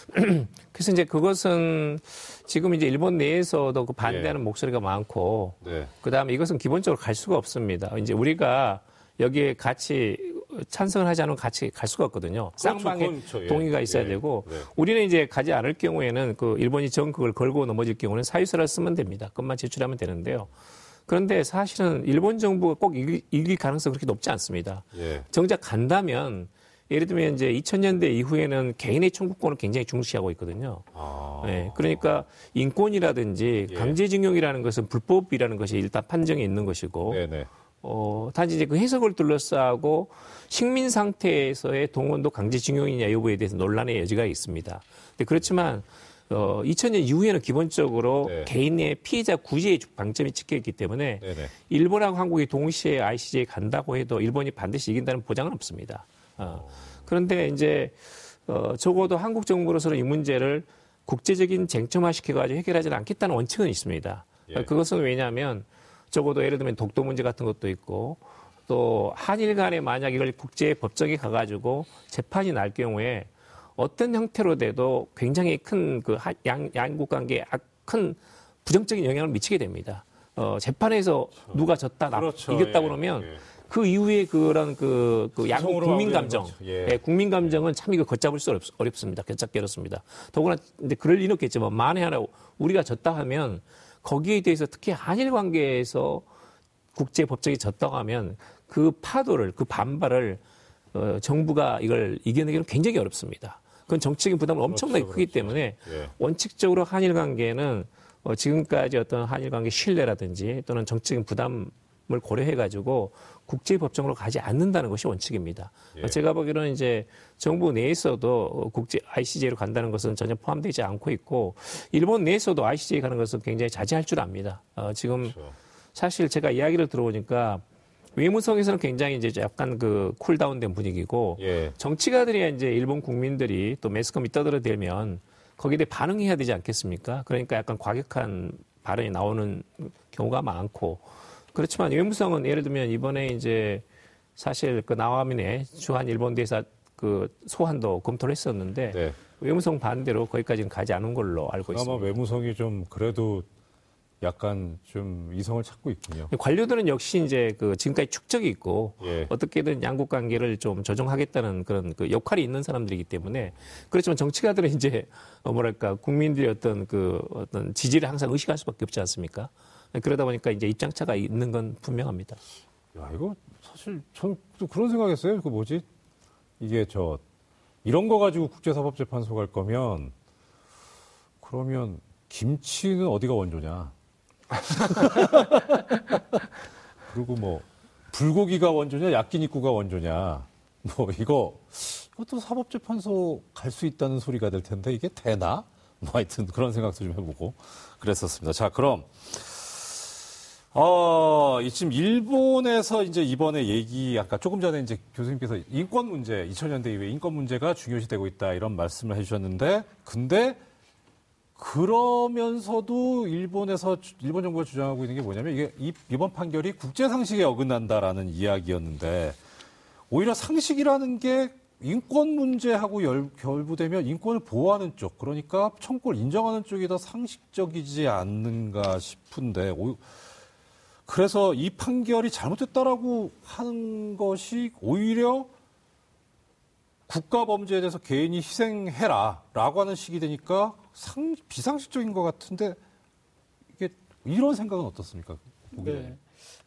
<clears throat> 그래서 이제 그것은 지금 이제 일본 내에서도 그 반대하는 목소리가 많고 네. 그 다음에 이것은 기본적으로 갈 수가 없습니다. 이제 우리가 여기에 같이 찬성을 하지 않으면 같이 갈 수가 없거든요. 쌍방의 그렇죠. 예. 동의가 있어야 예. 되고 네. 우리는 이제 가지 않을 경우에는 그 일본이 정극을 걸고 넘어질 경우는 사유서를 쓰면 됩니다. 끝만 제출하면 되는데요. 그런데 사실은 일본 정부가 꼭 이길, 이길 가능성이 그렇게 높지 않습니다. 예. 정작 간다면 예를 들면 이제 2000년대 이후에는 개인의 청구권을 굉장히 중시하고 있거든요. 아. 네, 그러니까 인권이라든지 예. 강제징용이라는 것은 불법이라는 것이 일단 판정이 있는 것이고, 네네. 어, 단지 이제 그 해석을 둘러싸고 식민 상태에서의 동원도 강제징용이냐 여부에 대해서 논란의 여지가 있습니다. 근데 그렇지만 어, 2000년 이후에는 기본적으로 네. 개인의 피해자 구제의 방점이 찍혀 있기 때문에 네네. 일본하고 한국이 동시에 ICJ에 간다고 해도 일본이 반드시 이긴다는 보장은 없습니다. 어. 그런데 이제 어, 적어도 한국 정부로서는 이 문제를 국제적인 쟁점화 시켜가지고 해결하지는 않겠다는 원칙은 있습니다. 예. 그것은 왜냐하면 적어도 예를 들면 독도 문제 같은 것도 있고 또 한일 간에 만약 이걸 국제 법정에 가가지고 재판이 날 경우에 어떤 형태로 돼도 굉장히 큰 그 양, 양국 관계에 아- 큰 부정적인 영향을 미치게 됩니다. 어, 재판에서 누가 졌다, 나, 그렇죠. 이겼다 예, 그러면 예. 그 이후에 그런 그, 그 양국 국민 감정. 예. 예, 국민 감정은 참 이거 걷잡을 수 어렵, 어렵 습니다. 걷잡기 어렵습니다. 더구나 근데 그럴 리는 없겠지만 만에 하나 우리가 졌다 하면 거기에 대해서 특히 한일 관계에서 국제 법정이 졌다고 하면 그 파도를 그 반발을 어, 정부가 이걸 이겨내기는 굉장히 어렵습니다. 그건 정치적인 부담을 엄청나게 그렇죠, 크기 그렇죠. 때문에 예. 원칙적으로 한일 관계는 어, 지금까지 어떤 한일 관계 신뢰라든지 또는 정치적인 부담을 고려해 가지고 국제 법정으로 가지 않는다는 것이 원칙입니다. 예. 어, 제가 보기로는 이제 정부 내에서도 어, 국제 ICJ로 간다는 것은 전혀 포함되지 않고 있고 일본 내에서도 ICJ 가는 것은 굉장히 자제할 줄 압니다. 어, 지금 그렇죠. 사실 제가 이야기를 들어보니까 외무성에서는 굉장히 이제 약간 그 쿨다운된 분위기고 예. 정치가들이 이제 일본 국민들이 또 매스컴이 떠들어대면 거기에 대해 반응해야 되지 않겠습니까? 그러니까 약간 과격한 발언이 나오는 경우가 많고 그렇지만 외무성은 예를 들면 이번에 이제 사실 그 나와민의 주한 일본 대사 그 소환도 검토를 했었는데 네. 외무성 반대로 거기까지는 가지 않은 걸로 알고 있습니다. 외무성이 좀 그래도 약간 좀 이성을 찾고 있군요. 관료들은 역시 이제 그 지금까지 축적이 있고 예. 어떻게든 양국 관계를 좀 조정하겠다는 그런 그 역할이 있는 사람들이기 때문에 그렇지만 정치가들은 <laughs> 이제 어 뭐랄까 국민들의 어떤 그 어떤 지지를 항상 의식할 수밖에 없지 않습니까? 그러다 보니까 이제 입장차가 있는 건 분명합니다. 야, 이거 사실 저는 또 그런 생각했어요. 그 뭐지? 이게 저 이런 거 가지고 국제사법재판소 갈 거면 그러면 김치는 어디가 원조냐? <laughs> 그리고 뭐 불고기가 원조냐, 야끼니쿠가 원조냐? 뭐 이거 이것도 사법재판소 갈 수 있다는 소리가 될 텐데 이게 되나? 뭐 하여튼 그런 생각도 좀 해보고 그랬었습니다. 자, 그럼 어, 지금 일본에서 이제 이번에 얘기, 아까 조금 전에 이제 교수님께서 인권 문제, 2000년대 이후에 인권 문제가 중요시되고 있다 이런 말씀을 해주셨는데, 근데 그러면서도 일본에서, 일본 정부가 주장하고 있는 게 뭐냐면 이게 이번 판결이 국제 상식에 어긋난다라는 이야기였는데, 오히려 상식이라는 게 인권 문제하고 열, 결부되면 인권을 보호하는 쪽, 그러니까 청구를 인정하는 쪽이 더 상식적이지 않는가 싶은데, 오, 그래서 이 판결이 잘못됐다라고 하는 것이 오히려 국가 범죄에 대해서 개인이 희생해라라고 하는 식이 되니까 상, 비상식적인 것 같은데 이게 이런 생각은 어떻습니까? 네.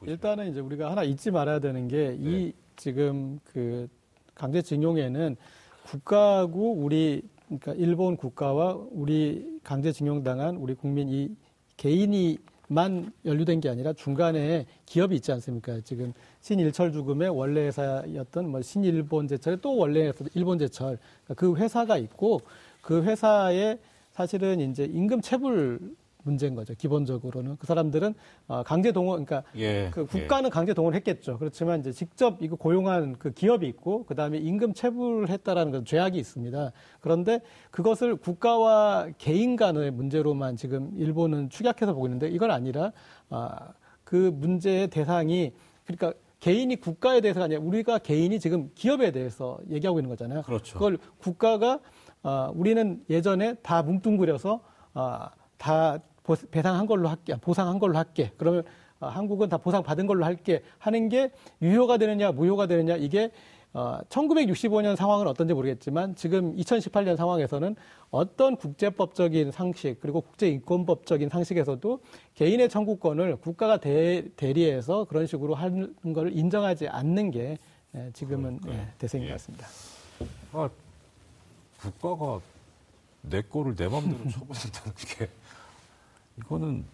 일단은 이제 우리가 하나 잊지 말아야 되는 게이 네. 지금 그 강제징용에는 국가하고 우리 그러니까 일본 국가와 우리 강제징용당한 우리 국민 이 개인이 만 연루된 게 아니라 중간에 기업이 있지 않습니까? 지금 신일철 죽음의 원래 회사였던 뭐 신일본제철의 또 원래 일본제철 그러니까 그 회사가 있고 그 회사에 사실은 이제 임금 체불 문제인 거죠. 기본적으로는 그 사람들은 어, 강제 동원, 그러니까 예, 그 국가는 예. 강제 동원했겠죠. 그렇지만 이제 직접 이거 고용한 그 기업이 있고 그 다음에 임금 체불했다라는 건 죄악이 있습니다. 그런데 그것을 국가와 개인 간의 문제로만 지금 일본은 축약해서 보고 있는데 이건 아니라 아, 그 문제의 대상이 그러니까 개인이 국가에 대해서가 아니라 우리가 개인이 지금 기업에 대해서 얘기하고 있는 거잖아요. 그렇죠. 그걸 국가가 아, 우리는 예전에 다 뭉뚱그려서 아, 다 배상한 걸로 할게, 보상한 걸로 할게. 그러면 어, 한국은 다 보상 받은 걸로 할게 하는 게 유효가 되느냐, 무효가 되느냐 이게 어, 1965년 상황은 어떤지 모르겠지만 지금 2018년 상황에서는 어떤 국제법적인 상식 그리고 국제인권법적인 상식에서도 개인의 청구권을 국가가 대, 대리해서 그런 식으로 하는 걸 인정하지 않는 게 예, 지금은 예, 대세인 것 예. 같습니다. 아, 국가가 내 거를 내 마음대로 <laughs> 처분한다는 게 이거는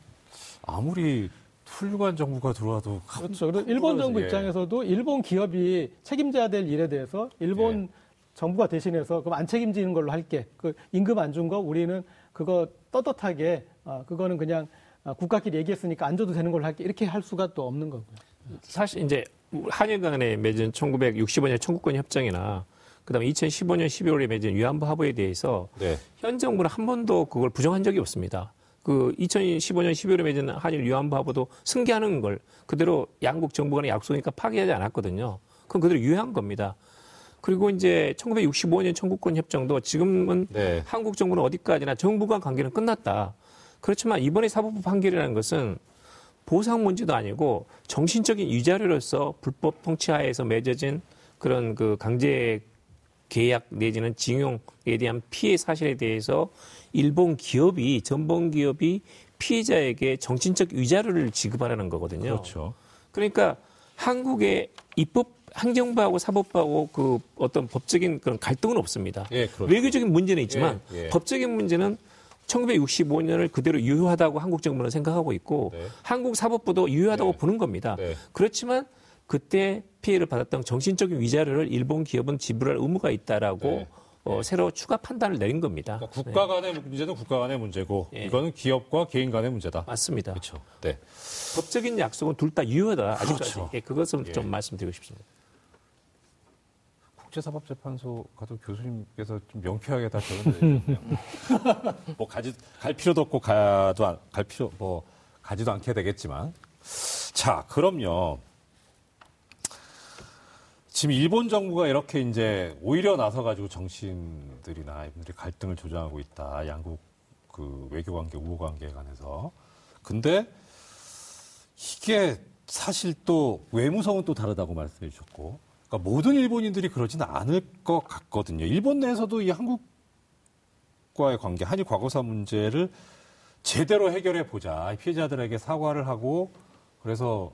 아무리 훌륭한 정부가 들어와도 그렇죠. 그래서 일본 정부 예. 입장에서도 일본 기업이 책임져야 될 일에 대해서 일본 예. 정부가 대신해서 그럼 안 책임지는 걸로 할게. 그 임금 안 준 거 우리는 그거 떳떳하게 아, 그거는 그냥 아, 국가끼리 얘기했으니까 안 줘도 되는 걸로 할게. 이렇게 할 수가 또 없는 거고요. 사실 이제 한일 간에 맺은 1965년 청구권 협정이나 그다음에 2015년 12월에 맺은 위안부 합의에 대해서 네. 현 정부는 한 번도 그걸 부정한 적이 없습니다. 그 2015년 12월에 맺은 한일 위안부 합의도 승계하는 걸 그대로 양국 정부 간의 약속이니까 파기하지 않았거든요. 그건 그대로 유효한 겁니다. 그리고 이제 1965년 청구권 협정도 지금은 네. 한국 정부는 어디까지나 정부 간 관계는 끝났다. 그렇지만 이번에 사법부 판결이라는 것은 보상 문제도 아니고 정신적인 위자료로서 불법 통치하에서 맺어진 그런 그 강제 계약 내지는 징용에 대한 피해 사실에 대해서 일본 기업이 전범 기업이 피해자에게 정신적 위자료를 지급하라는 거거든요. 그렇죠. 그러니까 한국의 입법 행정부하고 사법부하고 그 어떤 법적인 그런 갈등은 없습니다. 예, 그렇죠. 외교적인 문제는 있지만 예, 예. 법적인 문제는 1965년을 그대로 유효하다고 한국 정부는 생각하고 있고 네. 한국 사법부도 유효하다고 네. 보는 겁니다. 네. 그렇지만 그때 피해를 받았던 정신적인 위자료를 일본 기업은 지불할 의무가 있다라고 네. 어, 네. 새로 추가 판단을 내린 겁니다. 그러니까 국가 간의 네. 문제는 국가 간의 문제고 네. 이거는 기업과 개인 간의 문제다. 맞습니다. 그렇죠. 네. 법적인 약속은 둘 다 유효하다. 아직까지. 그렇죠. 예, 그것은 예. 좀 말씀드리고 싶습니다. 국제사법재판소 가도 교수님께서 좀 명쾌하게 다 적어내셨네요. <laughs> 뭐 가지 갈 필요도 없고 가도 안, 갈 필요 뭐 가지도 않게 되겠지만 자 그럼요. 지금 일본 정부가 이렇게 이제 오히려 나서 가지고 정치인들이나 이분들이 갈등을 조장하고 있다. 양국 그 외교 관계, 우호 관계에 관해서. 근데 이게 사실 또 외무성은 또 다르다고 말씀해 주셨고. 그러니까 모든 일본인들이 그러지는 않을 것 같거든요. 일본 내에서도 이 한국과의 관계, 한일 과거사 문제를 제대로 해결해 보자. 피해자들에게 사과를 하고 그래서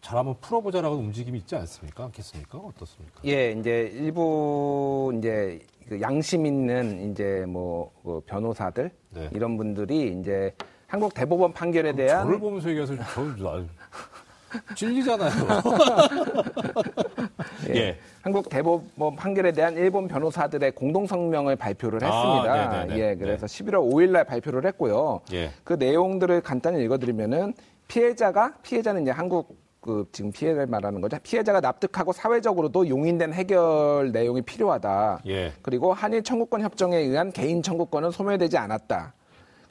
잘 한번 풀어보자라고 움직임이 있지 않습니까? 않겠습니까? 어떻습니까? 예, 이제 일부 이제 그 양심 있는 이제 뭐그 변호사들 네. 이런 분들이 이제 한국 대법원 판결에 대한 저를 보면서 얘기해서 저는 <laughs> 찔리잖아요. <laughs> 예, 예. 한국 대법원 판결에 대한 일본 변호사들의 공동 성명을 발표를 아, 했습니다. 네네네. 예, 그래서 11월 5일 날 발표를 했고요. 예. 그 내용들을 간단히 읽어 드리면은 피해자가 피해자는 이제 한국 그 지금 피해를 말하는 거죠. 피해자가 납득하고 사회적으로도 용인된 해결 내용이 필요하다. 예. 그리고 한일 청구권 협정에 의한 개인 청구권은 소멸되지 않았다.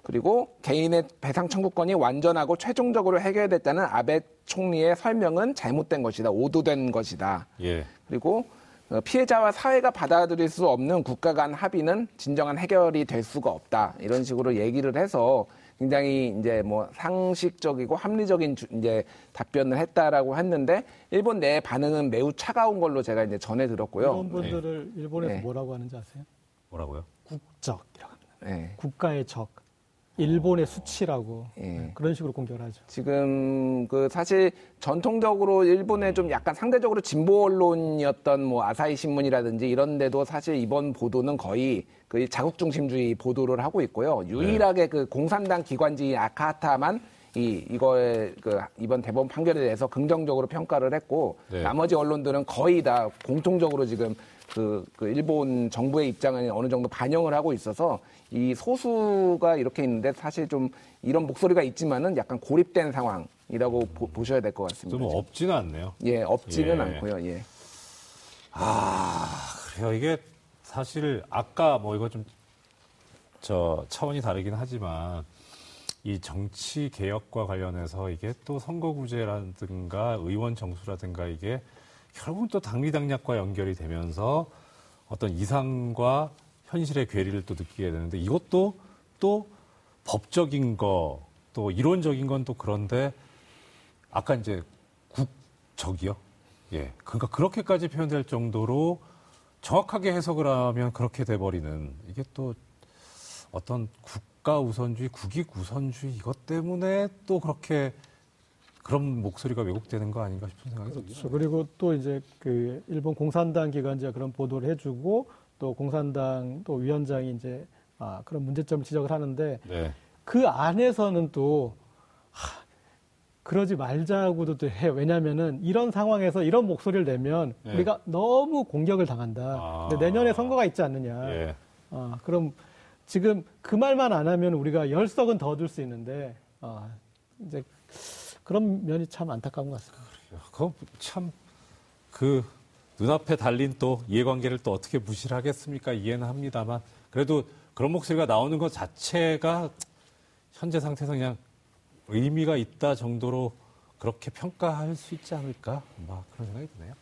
그리고 개인의 배상 청구권이 완전하고 최종적으로 해결됐다는 아베 총리의 설명은 잘못된 것이다. 오도된 것이다. 예. 그리고 어, 피해자와 사회가 받아들일 수 없는 국가 간 합의는 진정한 해결이 될 수가 없다. 이런 식으로 얘기를 해서 굉장히 이제 뭐 상식적이고 합리적인 주- 이제 답변을 했다라고 했는데 일본 내 반응은 매우 차가운 걸로 제가 이제 전해 들었고요. 이런 분들을 일본에서 네. 뭐라고 하는지 아세요? 뭐라고요? 국적이라고 합니다. 네. 국가의 적, 일본의 수치라고 예. 네, 그런 식으로 공격을 하죠. 지금 그 사실 전통적으로 일본의 좀 약간 상대적으로 진보 언론이었던 뭐 아사히 신문이라든지 이런 데도 사실 이번 보도는 거의 그 자국 중심주의 보도를 하고 있고요. 유일하게 그 공산당 기관지인 아카하타만 이 이거에 그 이번 대법원 판결에 대해서 긍정적으로 평가를 했고 네. 나머지 언론들은 거의 다 공통적으로 지금 그, 그 일본 정부의 입장을 어느 정도 반영을 하고 있어서 이 소수가 이렇게 있는데 사실 좀 이런 목소리가 있지만은 약간 고립된 상황이라고 보, 셔야 될 것 같습니다. 좀 없지는 않네요. 예, 없지는 예. 않고요. 예. 그래요. 이게 사실 아까 뭐 이거 좀 저 차원이 다르긴 하지만 이 정치 개혁과 관련해서 이게 또 선거구제라든가 의원 정수라든가 이게 결국은 또 당리당략과 연결이 되면서 어떤 이상과 현실의 괴리를 또 느끼게 되는데 이것도 또 법적인 거 또 이론적인 건 또 그런데 아까 이제 국적이요. 예. 그러니까 그렇게까지 표현될 정도로 정확하게 해석을 하면 그렇게 돼버리는 이게 또 어떤 국가 우선주의, 국익 우선주의 이것 때문에 또 그렇게 그런 목소리가 왜곡되는 거 아닌가 싶은 생각이 듭니다. 그렇죠. 그리고 또 이제 그 일본 공산당 기관지가 그런 보도를 해주고 또 공산당 또 위원장이 이제 아, 그런 문제점을 지적을 하는데 네. 그 안에서는 또 하, 그러지 말자고도 또 해요. 왜냐하면은 이런 상황에서 이런 목소리를 내면 네. 우리가 너무 공격을 당한다. 아. 근데 내년에 선거가 있지 않느냐. 예. 아, 그럼 지금 그 말만 안 하면 우리가 열석은 더줄수 있는데 아, 이제 그런 면이 참 안타까운 것 같습니다. 그거 참그 눈앞에 달린 또 이해관계를 또 어떻게 무시를 하겠습니까? 이해는 합니다만 그래도 그런 목소리가 나오는 것 자체가 현재 상태에서 그냥 의미가 있다 정도로 그렇게 평가할 수 있지 않을까? 막 그런 생각이 드네요.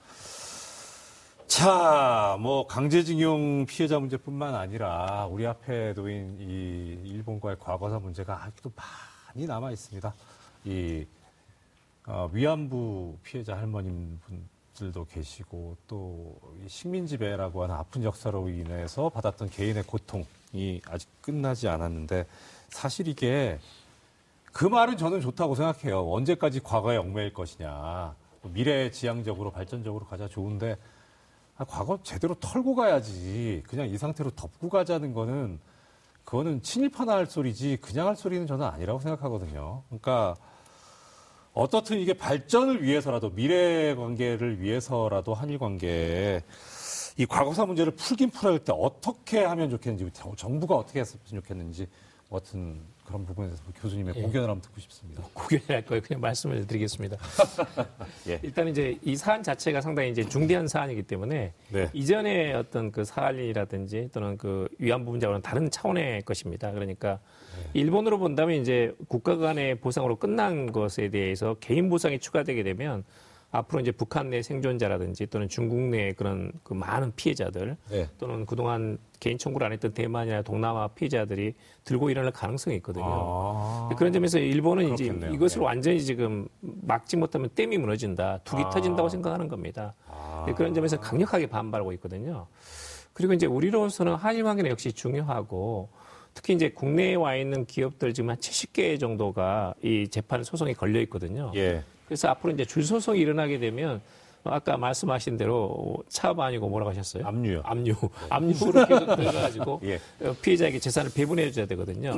자, 뭐 강제징용 피해자 문제뿐만 아니라 우리 앞에 놓인 이 일본과의 과거사 문제가 아직도 많이 남아 있습니다. 이 어, 위안부 피해자 할머님 분들도 계시고 또이 식민 지배라고 하는 아픈 역사로 인해서 받았던 개인의 고통이 아직 끝나지 않았는데 사실 이게 그 말은 저는 좋다고 생각해요. 언제까지 과거에 얽매일 것이냐. 미래 지향적으로 발전적으로 가자 좋은데 아, 과거 제대로 털고 가야지. 그냥 이 상태로 덮고 가자는 거는 그거는 친일파나 할 소리지 그냥 할 소리는 저는 아니라고 생각하거든요. 그러니까 어떻든 이게 발전을 위해서라도 미래 관계를 위해서라도 한일 관계에 이 과거사 문제를 풀긴 풀어야 할 때 어떻게 하면 좋겠는지 정부가 어떻게 했으면 좋겠는지 뭐 어떤 그런 부분에 대해서 교수님의 예. 고견을 한번 듣고 싶습니다. 구견할 거예요. 그냥 말씀을 드리겠습니다. <laughs> 예. 일단 이제 이 사안 자체가 상당히 이제 중대한 사안이기 때문에 네. 이전에 어떤 그 사안이라든지 또는 그 위안부 문제와는 다른 차원의 것입니다. 그러니까 일본으로 본다면 이제 국가 간의 보상으로 끝난 것에 대해서 개인 보상이 추가되게 되면 앞으로 이제 북한 내 생존자라든지 또는 중국 내 그런 그 많은 피해자들 네. 또는 그동안 개인 청구를 안 했던 대만이나 동남아 피해자들이 들고 일어날 가능성이 있거든요. 아. 그런 점에서 일본은 이제 그렇겠네요. 이것을 네. 완전히 지금 막지 못하면 댐이 무너진다, 둑이 아. 터진다고 생각하는 겁니다. 아. 그런 점에서 강력하게 반발하고 있거든요. 그리고 이제 우리로서는 한일 관계는 역시 중요하고 특히 이제 국내에 와 있는 기업들 지금 한 70개 정도가 이 재판 소송에 걸려 있거든요. 예. 그래서 앞으로 이제 줄 소송이 일어나게 되면 아까 말씀하신 대로 차업 아니고 뭐라고 하셨어요? 압류요. 압류. 압류로 계속 들어가가지고 <laughs> 예. 어, 피해자에게 재산을 배분해 줘야 되거든요.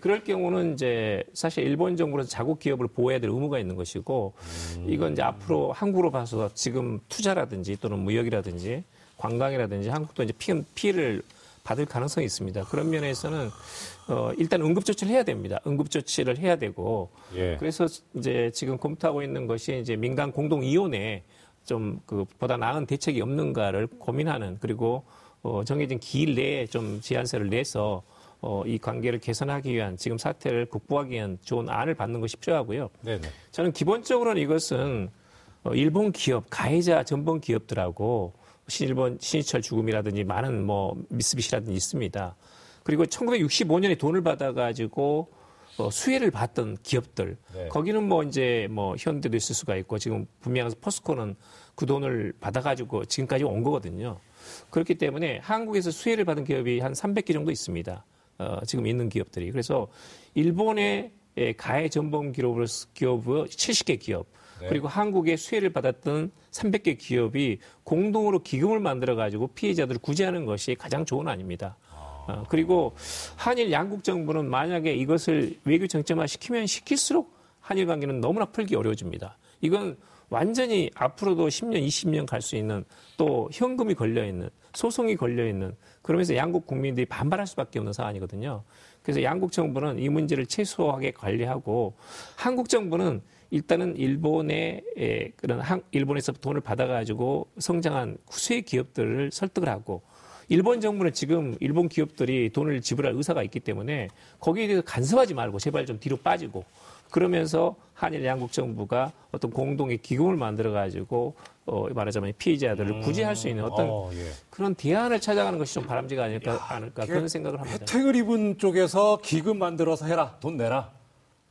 그럴 경우는 이제 사실 일본 정부는 자국 기업을 보호해야 될 의무가 있는 것이고 이건 이제 앞으로 한국으로 봐서 지금 투자라든지 또는 무역이라든지 관광이라든지 한국도 이제 피, 피해를 받을 가능성이 있습니다. 그런 면에서는 어, 일단 응급조치를 해야 됩니다. 응급조치를 해야 되고 예. 그래서 이제 지금 검토하고 있는 것이 이제 민간 공동위원회 좀그 보다 나은 대책이 없는가를 고민하는 그리고 어, 정해진 기일 내에 좀 제안서를 내서 어, 이 관계를 개선하기 위한 지금 사태를 극복하기 위한 좋은 안을 받는 것이 필요하고요. 네네. 저는 기본적으로는 이것은 어, 일본 기업 가해자 전범 기업들하고 신일본 신이철 죽음이라든지 많은 뭐 미쓰비시라든지 있습니다. 그리고 1965년에 돈을 받아가지고 어, 수혜를 받던 기업들 네. 거기는 뭐 이제 뭐 현대도 있을 수가 있고 지금 분명히 포스코는 그 돈을 받아가지고 지금까지 온 거거든요. 그렇기 때문에 한국에서 수혜를 받은 기업이 한 300개 정도 있습니다. 어, 지금 있는 기업들이. 그래서 일본의 예, 가해 전범 기업으로 기업 70개 기업 네. 그리고 한국의 수혜를 받았던 300개 기업이 공동으로 기금을 만들어 가지고 피해자들을 구제하는 것이 가장 좋은 안입니다. 어, 그리고 한일 양국 정부는 만약에 이것을 외교 정점화 시키면 시킬수록 한일 관계는 너무나 풀기 어려워집니다. 이건 완전히 앞으로도 10년, 20년 갈 수 있는 또 현금이 걸려 있는 소송이 걸려 있는 그러면서 양국 국민들이 반발할 수밖에 없는 상황이거든요. 그래서 양국 정부는 이 문제를 최소하게 관리하고 한국 정부는 일단은 일본의 에, 그런 한, 일본에서 돈을 받아가지고 성장한 수혜 기업들을 설득을 하고 일본 정부는 지금 일본 기업들이 돈을 지불할 의사가 있기 때문에 거기에 대해서 간섭하지 말고 제발 좀 뒤로 빠지고 그러면서 한일 양국 정부가 어떤 공동의 기금을 만들어 가지고 어 말하자면 피해자들을 구제할 수 있는 어떤 어, 예. 그런 대안을 찾아가는 것이 좀 바람직하지 않을까, 않을까 그런 생각을 합니다. 혜택을 입은 쪽에서 기금 만들어서 해라. 돈 내라.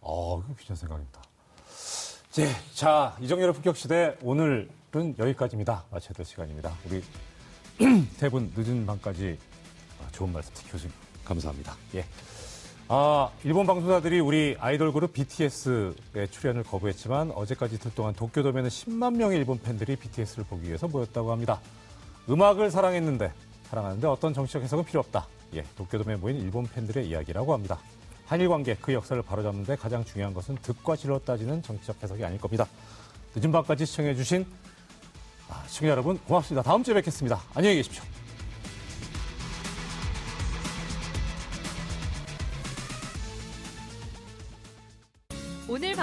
어, 이거 괜찮은 생각입니다. 네, 자, 이정열의 품격시대 오늘은 여기까지입니다. 마쳐야 될 시간입니다. 우리 <clears throat> 세 분 늦은 밤까지 좋은 말씀 듣겨주신 감사합니다. 예. 아, 일본 방송사들이 우리 아이돌 그룹 BTS의 출연을 거부했지만 어제까지 이틀 동안 도쿄돔에는 10만 명의 일본 팬들이 BTS를 보기 위해서 모였다고 합니다. 음악을 사랑했는데, 사랑하는데 어떤 정치적 해석은 필요 없다. 예, 도쿄돔에 모인 일본 팬들의 이야기라고 합니다. 한일 관계, 그 역사를 바로잡는 데 가장 중요한 것은 득과 실로 따지는 정치적 해석이 아닐 겁니다. 늦은 밤까지 시청해 주신 아, 시청자 여러분 고맙습니다. 다음 주에 뵙겠습니다. 안녕히 계십시오.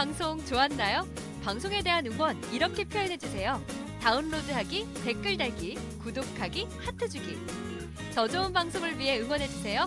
방송 좋았나요? 방송에 대한 응원 이렇게 표현해 주세요. 다운로드하기, 댓글 달기, 구독하기, 하트 주기. 더 좋은 방송을 위해 응원해 주세요.